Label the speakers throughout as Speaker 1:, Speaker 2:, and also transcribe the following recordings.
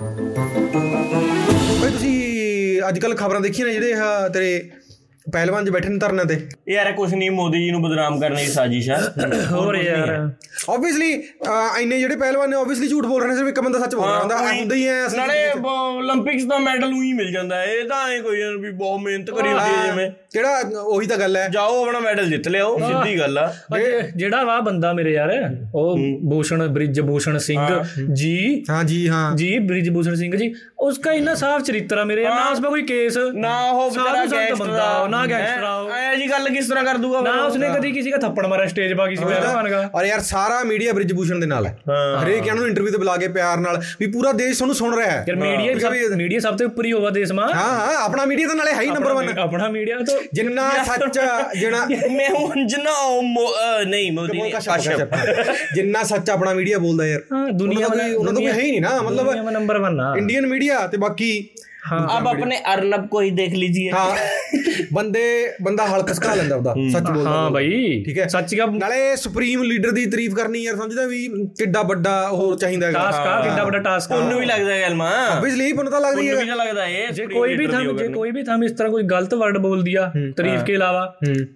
Speaker 1: ਬਈ ਤੁਸੀਂ ਅੱਜ ਕੱਲ ਖਬਰਾਂ ਦੇਖੀਆਂ ਨੇ ਜਿਹੜੇ ਆਹ ਤੇਰੇ ਪਹਿਲਵਾਨ ਜੀ ਬੈਠੇ ਨੇ ਧਰਨੇ ਤੇ।
Speaker 2: ਯਾਰ ਕੁਝ ਨਹੀਂ ਮੋਦੀ ਜੀ ਨੂੰ ਬਦਨਾਮ ਕਰਨ ਦੀ ਸਾਜ਼ਿਸ਼ ਆ।
Speaker 3: ਹੋਰ ਯਾਰ।
Speaker 1: ਆਬਵੀਅਸਲੀ ਇੰਨੇ ਜਿਹੜੇ ਪਹਿਲਵਾਨ ਨੇ ਆਬਵੀਅਸਲੀ ਝੂਠ ਬੋਲ ਰਹੇ ਨੇ ਸਿਰਫ ਇੱਕ ਬੰਦਾ ਸੱਚ ਬੋਲ ਰਿਹਾ ਹੁੰਦਾ ਹੁੰਦਾ ਹੀ ਐ
Speaker 2: ਨਾਲੇ 올림픽ਸ ਦਾ ਮੈਡਲ ਉਹੀ ਮਿਲ ਜਾਂਦਾ ਇਹ ਤਾਂ ਐ ਕੋਈ ਵੀ ਬਹੁਤ ਮਿਹਨਤ ਕਰੀ ਹੁੰਦੀ ਹੈ ਜਿਵੇਂ।
Speaker 1: ਜਿਹੜਾ ਉਹੀ ਤਾਂ ਗੱਲ ਹੈ
Speaker 2: ਜਾਓ ਆਪਣਾ ਮੈਡਲ ਜਿੱਤ ਲਿਆਓ ਸਿੱਧੀ ਗੱਲ ਆ।
Speaker 3: ਜਿਹੜਾ ਵਾ ਬੰਦਾ ਮੇਰੇ ਯਾਰ ਉਹ ਭੂਸ਼ਣ ਬ੍ਰਿਜ ਭੂਸ਼ਣ ਸਿੰਘ ਜੀ।
Speaker 1: ਹਾਂ ਜੀ ਹਾਂ।
Speaker 3: ਜੀ ਬ੍ਰਿਜ ਭੂਸ਼ਣ ਸਿੰਘ ਜੀ ਉਸਕਾ ਇੰਨਾ ਸਾਫ਼ ਚਰਿੱਤਰ ਆ ਮੇਰੇ ਨਾ ਉਸ ਕੋਈ ਕੇਸ
Speaker 2: ਨਾ ਉਹ ਵਿਚਾਰਾ ਗੈਂਗਸਟਰ
Speaker 3: ਬੰਦਾ हो ना गैंगस्टर हो
Speaker 2: ਐ ਜੀ ਗੱਲ ਕਿਸ ਤਰ੍ਹਾਂ ਕਰ ਦੂਗਾ
Speaker 3: ना उसने कभी किसी का थप्पड़ मारा स्टेज पर किसी पहलवान का
Speaker 1: ਔਰ ਯਾਰ ਸਾਰਾ ਮੀਡੀਆ ਬ੍ਰਿਜ ਭੂਸ਼ਣ ਦੇ ਨਾਲ ਹੈ ਹਰੇਕ ਇਹਨਾਂ ਨੂੰ ਇੰਟਰਵਿਊ ਤੇ ਬੁਲਾ ਕੇ ਪਿਆਰ ਨਾਲ ਵੀ ਪੂਰਾ ਦੇਸ਼ ਤੁਹਾਨੂੰ ਸੁਣ ਰਿਹਾ ਹੈ
Speaker 3: यार मीडिया सब मीडिया सबसे ऊपर ही होगा देश में
Speaker 1: ਹਾਂ ਹਾਂ ਆਪਣਾ ਮੀਡੀਆ ਤਾਂ ਨਾਲੇ ਹੈ ਹੀ ਨੰਬਰ 1
Speaker 3: अपना मीडिया तो
Speaker 1: ਜਿੰਨਾ ਸੱਚ ਜਿਹੜਾ
Speaker 2: ਮੈਂ ਉਂਝਣਾ ਉਹ ਮੋ- ਅਹ ਨਹੀਂ ਮੋਦੀ ਨਹੀਂ ਕਾਸ਼ਪ
Speaker 1: ਜਿੰਨਾ ਸੱਚ ਆਪਣਾ ਮੀਡੀਆ ਬੋਲਦਾ ਯਾਰ
Speaker 3: हाँ दुनिया
Speaker 1: ਉਹਨਾਂ ਦਾ ਕੋਈ ਉਹਨਾਂ ਦਾ ਕੋਈ ਹੈ ਹੀ ਨਹੀਂ ਨਾ ਮਤਲਬ
Speaker 3: दुनिया में नंबर वन ना
Speaker 1: ਇੰਡੀਅਨ ਮੀਡੀਆ ਤੇ ਬਾਕੀ
Speaker 2: अब अपने अर्नब को ही देख लीजिए
Speaker 1: ਹਾਂ ਬੰਦੇ ਬੰਦਾ ਹਲਕ ਸਕਾ ਲੈਂਦਾ ਉਹਦਾ ਸੱਚ ਬੋਲਦਾ
Speaker 3: हाँ भाई
Speaker 1: ਠੀਕ ਹੈ
Speaker 3: सच का
Speaker 1: ਨਾਲੇ ਸੁਪਰੀਮ ਲੀਡਰ ਦੀ ਤਾਰੀਫ ਕਰਨੀ ਯਾਰ ਸਮਝਦਾ ਵੀ ਕਿੱਡਾ ਵੱਡਾ ਉਹ ਚਾਹੀਦਾ ਹੈਗਾ
Speaker 3: टास्क का कितना बड़ा टास्क
Speaker 2: ਉਹਨੂੰ ਵੀ ਲੱਗਦਾ ਗੱਲ ਮਾਂ
Speaker 1: ਆਬਵੀਅਸਲੀ ਪਤਾ ਤਾਂ ਲੱਗਦੀ
Speaker 2: ਉਹਨੂੰ
Speaker 1: ਹੈ
Speaker 2: ਵੀ ਤਾਂ ਲੱਗਦਾ ਇਹ
Speaker 3: ਜੇ ਕੋਈ भी थम जे कोई भी थम इस तरह कोई गलत वर्ड बोल दिया तारीफ के अलावा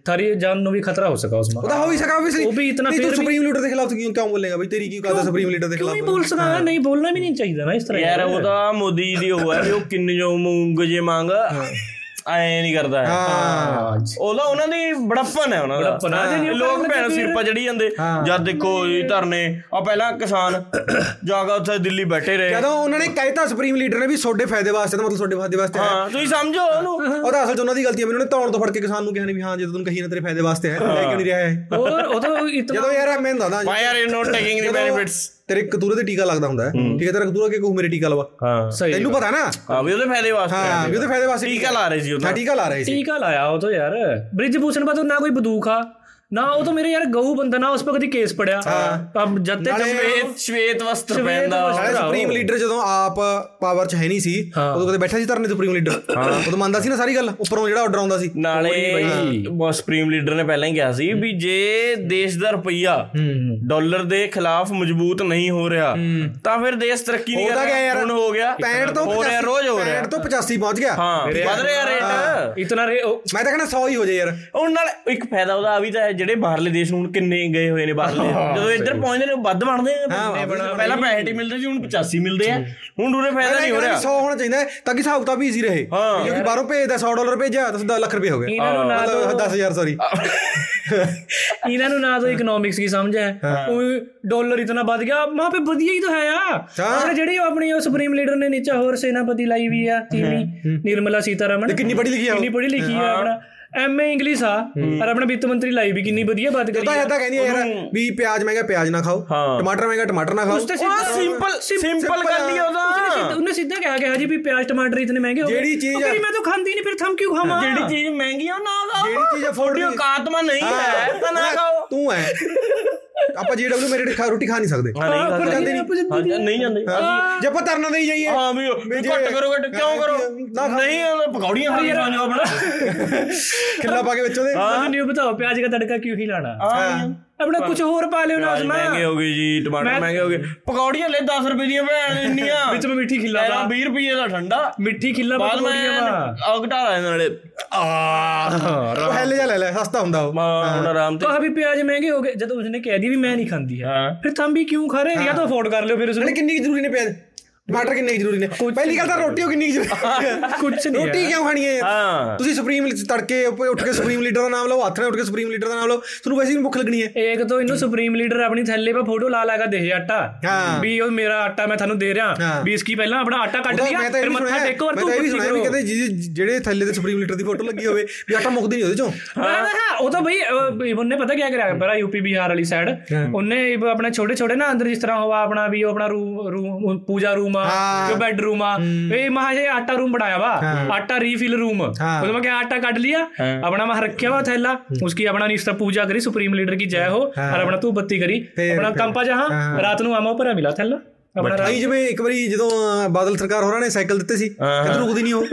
Speaker 3: थारी जान ਨੂੰ ਵੀ ਖਤਰਾ ਹੋ ਸਕਾ उसमें
Speaker 1: ਉਹਦਾ ਹੋ ਹੀ ਸਕਾ ਆਬਵੀਅਸਲੀ
Speaker 3: ਉਹ ਵੀ ਇਤਨਾ
Speaker 1: ਤੂੰ
Speaker 3: ਫਿਰ ਵੀ-
Speaker 1: ਸੁਪਰੀਮ ਲੀਡਰ ਦੇ ਖਿਲਾਫ ਕਿਉਂ ਕਿਉਂ ਬੋਲੇਗਾ ਬਈ ਤੇਰੀ ਕੀ ਕਾਦਾ ਸੁਪਰੀਮ ਲੀਡਰ ਦੇ ਖਿਲਾਫ
Speaker 3: नहीं बोल सका नहीं बोलना भी नहीं चाहिए ना इस तरह
Speaker 2: ਯਾਰ ਉਹ ਤਾਂ ਮੋਦੀ ਦੀ ਉਹ ਹੈ ਵੀ ਉਹ ਕਿੰਨੇ ਓਮ ਉਂਗ ਜੇ ਮੰਗ ਐ ਨਹੀਂ ਕਰਦਾ ਹਾਂ। ਉਹਲਾ ਉਹਨਾਂ ਦੀ ਬੜਪਨ ਹੈ ਉਹਨਾਂ ਦਾ।
Speaker 3: ਬੜਪਨ
Speaker 2: ਲੋਕ ਭੈਣ ਸਿਰਪਾ ਜੜੀ ਜਾਂਦੇ। ਜਦ ਦੇਖੋ ਇਹ ਧਰਨੇ ਆ ਪਹਿਲਾਂ ਕਿਸਾਨ ਜਾਗਾ ਉੱਥੇ ਦਿੱਲੀ ਬੈਠੇ ਰਹੇ।
Speaker 1: ਜਦੋਂ ਉਹਨਾਂ ਨੇ ਕਹਿਤਾ ਸੁਪਰੀਮ ਲੀਡਰ ਨੇ ਵੀ ਤੁਹਾਡੇ ਫਾਇਦੇ ਵਾਸਤੇ ਤਾਂ ਮਤਲਬ ਤੁਹਾਡੇ ਫਾਇਦੇ ਵਾਸਤੇ ਹੈ।
Speaker 2: ਹਾਂ ਤੁਸੀਂ ਸਮਝੋ ਉਹਨੂੰ।
Speaker 1: ਉਹਦਾ ਅਸਲ ਚ ਉਹਨਾਂ ਦੀ ਗਲਤੀ ਹੈ ਮੈਨੂੰ ਨੇ ਧੌਣ ਤੋਂ ਫੜ ਕੇ ਕਿਸਾਨ ਨੂੰ ਕਿਹਾ ਨਹੀਂ ਵੀ ਹਾਂ ਜਦੋਂ ਤੁਹਾਨੂੰ ਕਹੀ ਨਾ ਤੇਰੇ ਫਾਇਦੇ ਵਾਸਤੇ ਹੈ ਲੈ ਕਿਉਂ ਨਹੀਂ ਰਿਹਾ ਹੈ
Speaker 3: ਹੋਰ ਉਹ ਤਾਂ
Speaker 1: ਜਦੋਂ ਯਾਰ ਮੈਂ ਦੱਸਦਾ
Speaker 2: ਯਾਰ you know taking the benefits
Speaker 1: ਤੇਰੇ ਕਤੂਰੇ ਤੇ ਟੀਕਾ ਲੱਗਦਾ ਹੁੰਦਾ ਹੈ। ਠੀਕ ਹੈ ਤੇਰਾ ਕਤੂਰਾ ਕਿ ਕਹੂ ਮੇਰੇ ਟੀਕਾ ਲਵਾ।
Speaker 2: ਹਾਂ।
Speaker 1: ਤੈਨੂੰ ਪਤਾ ਨਾ?
Speaker 2: ਹਾਂ ਵੀ ਉਹਦੇ ਫਾਇਦੇ ਵਾਸਤੇ
Speaker 1: ਹਾਂ ਵੀ ਉਹਦੇ ਫਾਇਦੇ ਵਾਸਤੇ
Speaker 2: ਟੀਕਾ ਲਾ ਰਹੇ ਸੀ
Speaker 1: ਉਹਨਾਂ ਟੀਕਾ ਲਾ ਰਹੇ ਸੀ।
Speaker 3: ਟੀਕਾ ਲਾਇਆ ਉਹ ਤਾਂ ਯਾਰ। ਬ੍ਰਿਜ ਭੂਸ਼ਣ ਬਾ ਤੋਂ ਨਾ ਕੋਈ ਬੰਦੂਕ ਆ। ਨਾ ਉਹ ਤਾਂ ਮੇਰੇ ਯਾਰ ਗਊ ਬੰਦਾ ਨਾ ਉਸ ਪਰ ਕਦੀ ਕੇਸ ਪੜਿਆ। ਅਬ ਜਦ
Speaker 2: ਤੱਕ ਸ਼ਵੇਤ
Speaker 3: ਸ਼ਵੇਤ ਵਸਤਰ
Speaker 1: ਪਹਿਨਦਾ ਸੁਪਰੀਮ ਲੀਡਰ ਜਦੋਂ ਆਪ ਪਾਵਰ 'ਚ ਹੈ ਨਹੀਂ ਸੀ ਉਦੋਂ ਕਦੇ ਬੈਠਾ ਸੀ ਧਰਨੇ ਸੁਪਰੀਮ ਲੀਡਰ ਉਦੋਂ ਮੰਨਦਾ ਸੀ ਨਾ ਸਾਰੀ ਗੱਲ ਉੱਪਰੋਂ ਜਿਹੜਾ ਆਰਡਰ ਆਉਂਦਾ ਸੀ।
Speaker 2: ਨਾਲੇ ਸੁਪਰੀਮ ਲੀਡਰ ਨੇ ਪਹਿਲਾਂ ਹੀ ਕਿਹਾ ਸੀ ਵੀ ਜੇ ਦੇਸ਼ ਦਾ ਰੁਪਈਆ ਡਾਲਰ ਦੇ ਖਿਲਾਫ ਮਜ਼ਬੂਤ ਨਹੀਂ ਹੋ ਰਿਹਾ ਤਾਂ ਫਿਰ ਦੇਸ਼ ਤਰੱਕੀ ਨਹੀਂ ਕਰ ਰਿਹਾ ਹੁਣ ਹੋ ਗਿਆ।
Speaker 1: 65 ਤੋਂ 85
Speaker 2: ਰੋਜ਼ ਹੋ ਰਿਹਾ।
Speaker 1: 65 ਤੋਂ 85 ਪਹੁੰਚ ਗਿਆ।
Speaker 2: ਹਾਂ ਵਧ ਰਿਹਾ ਰੇਟ
Speaker 3: ਇਤਨਾ
Speaker 1: ਮੈਂ ਤਾਂ ਕਹਿੰਦਾ 100 ਹੀ ਹੋ ਜਾਏ ਯਾਰ।
Speaker 2: ਉਹ ਨਾਲ ਇੱਕ ਫਾਇਦਾ ਉਹਦਾ ਆ ਵੀ ਤਾਂ ਹੈ ਜਿਹੜੇ ਬਾਹਰਲੇ ਦੇਸ਼ ਹੁਣ ਕਿੰਨੇ ਗਏ ਹੋਏ ਨੇ ਬਾਹਰਲੇ? ਜਦੋਂ ਇੱਧਰ ਪਹੁੰਚਦੇ ਨੇ ਵੱਧ ਬਣਦੇ ਨੇ ਪਹਿਲਾਂ 65 ਹੀ ਮਿਲਦੇ ਸੀ ਹੁਣ 85 ਮਿਲਦੇ ਆ। ਹੁਣ ਉਰੇ ਫਾਇਦਾ ਨਹੀਂ ਹੋ ਰਿਹਾ।
Speaker 1: 100 ਹੋਣਾ ਚਾਹੀਦਾ ਤਾਂ ਕਿ ਹਿਸਾਬ ਕਿਤਾਬ ਵੀ ਈਜ਼ੀ ਰਹੇ।
Speaker 2: ਹਾਂ।
Speaker 1: ਕਿਉਂਕਿ ਬਾਹਰੋਂ ਭੇਜਦਾ 100 ਡਾਲਰ ਭੇਜਿਆ ਤਾਂ 10 ਲੱਖ ਰੁਪਏ ਹੋ ਗਏ
Speaker 3: ਇਹਨਾਂ ਨੂੰ ਨਾ
Speaker 1: ਮਤਲਬ 10000 ਸੌਰੀ
Speaker 3: ਇਹਨਾਂ ਨੂੰ ਨਾ ਤਾਂ ਇਕਨੋਮਿਕਸ ਦੀ ਸਮਝ ਹੈ। ਉਹ ਡਾਲਰ ਇਤਨਾ ਵੱਧ ਗਿਆ ਮਾਂ ਪੇ ਵਧੀਆ ਹੀ ਤਾਂ ਹੈ ਆ। ਆਪਣੇ ਜਿਹੜੀ ਆਪਣੀ ਉਹ ਸੁਪਰੀਮ ਲੀਡਰ ਨੇ ਨੀਚੇ ਹੋਰ ਸੈਨਾਪਤੀ ਲਾਈ ਵੀ ਆ ਤੀਵੀਂ ਨਿਰਮਲਾ ਸੀਤਾਰਮਨ।
Speaker 1: ਕਿੰਨੀ ਪੜ੍ਹੀ ਲਿਖੀ ਆ
Speaker 3: ਕਿੰਨੀ ਪੜ੍ਹੀ ਲਿਖੀ ਆ ਆਪਣਾ। ਐਮਏ ਇੰਗਲਿਸ਼ ਆ ਔਰ ਆਪਣਾ ਵਿੱਤ ਮੰਤਰੀ ਲਾਈ ਵੀ ਕਿੰਨੀ ਵਧੀਆ ਬਾਤ ਕਰੀ
Speaker 1: ਤਾਂ ਇਦਾਂ ਕਹਿੰਦੀ ਆ ਯਾਰ ਵੀ ਪਿਆਜ਼ ਮਹਿੰਗਾ ਪਿਆਜ਼ ਨਾ ਖਾਓ।
Speaker 2: ਹਾਂ।
Speaker 1: ਟਮਾਟਰ ਮਹਿੰਗਾ ਟਮਾਟਰ ਨਾ ਖਾਓ।
Speaker 3: ਤੇ
Speaker 2: ਸਿੰਪਲ ਸਿੰਪਲ ਗੱਲ ਹੀ ਆ ਉਹਦਾ।
Speaker 3: ਉਹਨੇ ਸਿੱਧਾ ਕਿਹਾ ਕਿਹਾ ਜੀ ਵੀ ਪਿਆਜ਼ ਟਮਾਟਰ ਇਤਨੇ ਮਹਿੰਗੇ ਹੋ ਗਏ।
Speaker 1: ਜਿਹੜੀ ਚੀਜ਼
Speaker 3: ਉਹ ਮੈਂ ਤਾਂ ਖਾਂਦੀ ਨਹੀਂ ਫਿਰ ਥਮ ਕਿਉਂ ਖਾਵਾਂ?
Speaker 2: ਜਿਹੜੀ ਚੀਜ਼ ਮਹਿੰਗੀ ਆ ਉਹ ਨਾ ਖਾਓ।
Speaker 1: ਜਿਹੜੀ ਚੀਜ਼ afford
Speaker 2: ਤੁਹਾਡੀ ਔਕਾਤ ਮਾ ਨਹੀਂ ਹੈ ਤਾਂ ਨਾ ਖਾਓ।
Speaker 1: ਤੂੰ ਐ ਆਪਾਂ ਜੀਡਬਲਯੂ ਮੇਰੇ ਰੋਟੀ ਖਾ ਰੋਟੀ ਖਾ ਨਹੀਂ ਸਕਦੇ।
Speaker 2: ਨਹੀਂ
Speaker 3: ਜਾਂਦੇ ਨਹੀਂ।
Speaker 2: ਨਹੀਂ ਜਾਂਦੇ
Speaker 1: ਜੇ ਆਪਾਂ ਤਰਨਾ ਦੇ ਜਾਈਏ।
Speaker 2: ਹਾਂ ਵੀ ਘੱਟ ਕਰੋ ਘੱਟ ਕਿਉਂ ਕਰੋ? ਨਹੀਂ ਪਕੌੜੀਆਂ ਫਰੀ ਖਾਣੇ ਆਪਣਾ।
Speaker 1: ਖਿੱਲਾ ਪਾ ਕੇ ਵਿੱਚ ਉਹਦੇ।
Speaker 3: ਹਾਂ। ਨਹੀਂ ਬਤਾਓ ਪਿਆਜ਼ ਦਾ ਤੜਕਾ ਕਿਉਂ
Speaker 2: ਹੀ
Speaker 3: ਲਾਣਾ ਹਾਂ। ਆਪਣਾ ਕੁਝ ਹੋਰ ਪਾ
Speaker 2: ਲਿਓ
Speaker 3: ਲਾਜ਼ਮਾ
Speaker 2: ਮਹਿੰਗੇ ਹੋ ਗਏ ਜੀ ਟਮਾਟਰ ਮਹਿੰਗੇ ਹੋ ਗਏ। ਪਕੌੜੀਆਂ ਲੈ 10 ਰੁਪਏ ਦੀਆਂ ਭੈਣ ਇੰਨੀਆਂ।
Speaker 3: ਵਿੱਚ ਮੈਂ ਮਿੱਠੀ ਖਿੱਲਾ
Speaker 2: ਵਾ 20 ਰੁਪਏ ਦਾ ਠੰਡਾ।
Speaker 3: ਮਿੱਠੀ ਖਿੱਲਾ
Speaker 2: ਪਕੌੜੀਆਂ ਵਾ। ਆ ਘਟਾਲਾ ਇਹਨਾਂ ਨਾਲੇ। ਆ।
Speaker 1: ਪਹਿਲੇ ਜਾ ਲੈ ਲੈ ਸਸਤਾ ਹੁੰਦਾ ਉਹ।
Speaker 2: ਹੁਣ ਆਰਾਮ ਤੇ
Speaker 3: ਕਹਾ ਵੀ ਪਿਆਜ਼ ਮਹਿੰਗੇ ਹੋ ਗਏ। ਜਦੋਂ ਉਸਨੇ ਕਹਿ ਦੀ ਵੀ ਮੈਂ ਨਹੀਂ ਖਾਂਦੀ
Speaker 2: ਹਾਂ।
Speaker 3: ਫਿਰ ਥੰਬੀ ਕਿਉਂ ਖਾ ਰਹੇ? ਜਾਂ ਤਾਂ ਅਫੋਰਡ ਕਰ ਲਿਓ ਫਿਰ
Speaker 1: ਉਸਨੇ। ਕਿੰਨੀ ਜ਼ਰੂਰੀ ਨੇ ਪਿਆਜ਼? ਟਮਾਟਰ ਕਿੰਨੇ ਜ਼ਰੂਰੀ ਨੇ? ਪਹਿਲੀ ਗੱਲ ਤਾਂ ਰੋਟੀ ਹੋ ਕਿੰਨੀ ਜ਼ਰੂਰੀ ਹੈ
Speaker 3: ਕੁਝ ਨਹੀਂ
Speaker 1: ਰੋਟੀ ਕਿਉਂ ਖਾਣੀ ਹੈ?
Speaker 2: ਹਾਂ।
Speaker 1: ਤੁਸੀਂ ਸੁਪਰੀਮ ਤੜਕੇ ਉੱਠ ਕੇ ਸੁਪਰੀਮ ਲੀਡਰ ਦਾ ਨਾਮ ਲਓ ਹੱਥ ਨਾਲ ਉੱਠ ਕੇ ਸੁਪਰੀਮ ਲੀਡਰ ਦਾ ਨਾਮ ਲਓ ਤੁਹਾਨੂੰ ਵੈਸੇ ਵੀ ਭੁੱਖ ਲੱਗਣੀ ਹੈ।
Speaker 3: ਇੱਕ ਤੋਂ ਇਹਨੂੰ ਸੁਪਰੀਮ ਲੀਡਰ ਆਪਣੀ ਥੈਲੇ 'ਤੇ ਫੋਟੋ ਲਾ ਲਾ ਕੇ ਦੇ
Speaker 1: ਆਟਾ।
Speaker 3: ਵੀ ਉਹ ਮੇਰਾ ਆਟਾ ਮੈਂ ਤੁਹਾਨੂੰ ਦੇ ਰਿਹਾ। ਵੀ ਇਸ ਕੀ ਪਹਿਲਾਂ ਆਪਣਾ ਆਟਾ ਕੱਢ ਲਿਆ ਫਿਰ ਮੱਥਾ ਟੇਕੋ ਔਰ ਤੂੰ
Speaker 1: ਵੀ ਸੁਣਿਆ ਵੀ ਕਹਿੰਦੇ ਜਿਹੜੇ ਥੈਲੇ ਤੇ ਸੁਪਰੀਮ ਲੀਡਰ ਦੀ ਫੋਟੋ ਲੱਗੀ ਹੋਵੇ ਵੀ ਆਟਾ ਮੁੱਕਦੀ ਨਹੀਂ ਉਹਦੇ ਚੋਂ।
Speaker 3: ਹਾਂ ਉਹ ਤਾਂ ਬਈ ਉਹਨੇ ਪਤਾ ਕੀ ਕਰਿਆ ਪਰ ਯੂਪੀ ਬਿਹਾਰ ਵਾਲੀ ਸਾਈਡ ਉਹਨੇ ਆਪਣਾ ਛੋਟੇ ਛੋਟੇ ਨਾ ਅੰਦਰ ਜਿਸ ਤਰ੍ਹਾਂ ਹੋਵਾ ਆਪਣਾ ਵੀ ਉਹ ਆਪਣਾ ਰੂਮ ਪੂਜਾ ਰੂਮ ਆ
Speaker 1: हाँ।
Speaker 3: ਜੋ ਬੈੱਡ ਰੂਮ ਆ ਇਹ ਮਹਾ ਇਹ ਆਟਾ ਰੂਮ ਬਣਾਇਆ ਵਾ ਆਟਾ ਰੀਫਿਲ ਰੂਮ
Speaker 1: हाँ।
Speaker 3: ਉਹਦੇ ਮੈਂ ਆਟਾ ਕੱਢ ਲਿਆ अपना वहां रखा हुआ थैला उसकी अपना निष्ठा पूजा करी सुप्रीम लीडर की जय हो और अपना तू बत्ती करी
Speaker 1: फिर-
Speaker 3: अपना
Speaker 1: फिर-
Speaker 3: कंपा जहां रात ਨੂੰ ਆਮਾ ਭਰਾ ਮਿਲਾ ਥੈਲਾ ਆਪਣਾ ਰਾਤ
Speaker 1: ਆਈ ਜਿਵੇਂ ਇੱਕ ਵਾਰੀ ਜਦੋਂ ਅਹ, ਬਾਦਲ ਸਰਕਾਰ ਹੋਰਾਂ ਨੇ ਸਾਈਕਲ ਦਿੱਤੇ ਸੀ ਕਿੱਧਰ ਰੁਕਦੀ ਨਹੀਂ ਉਹ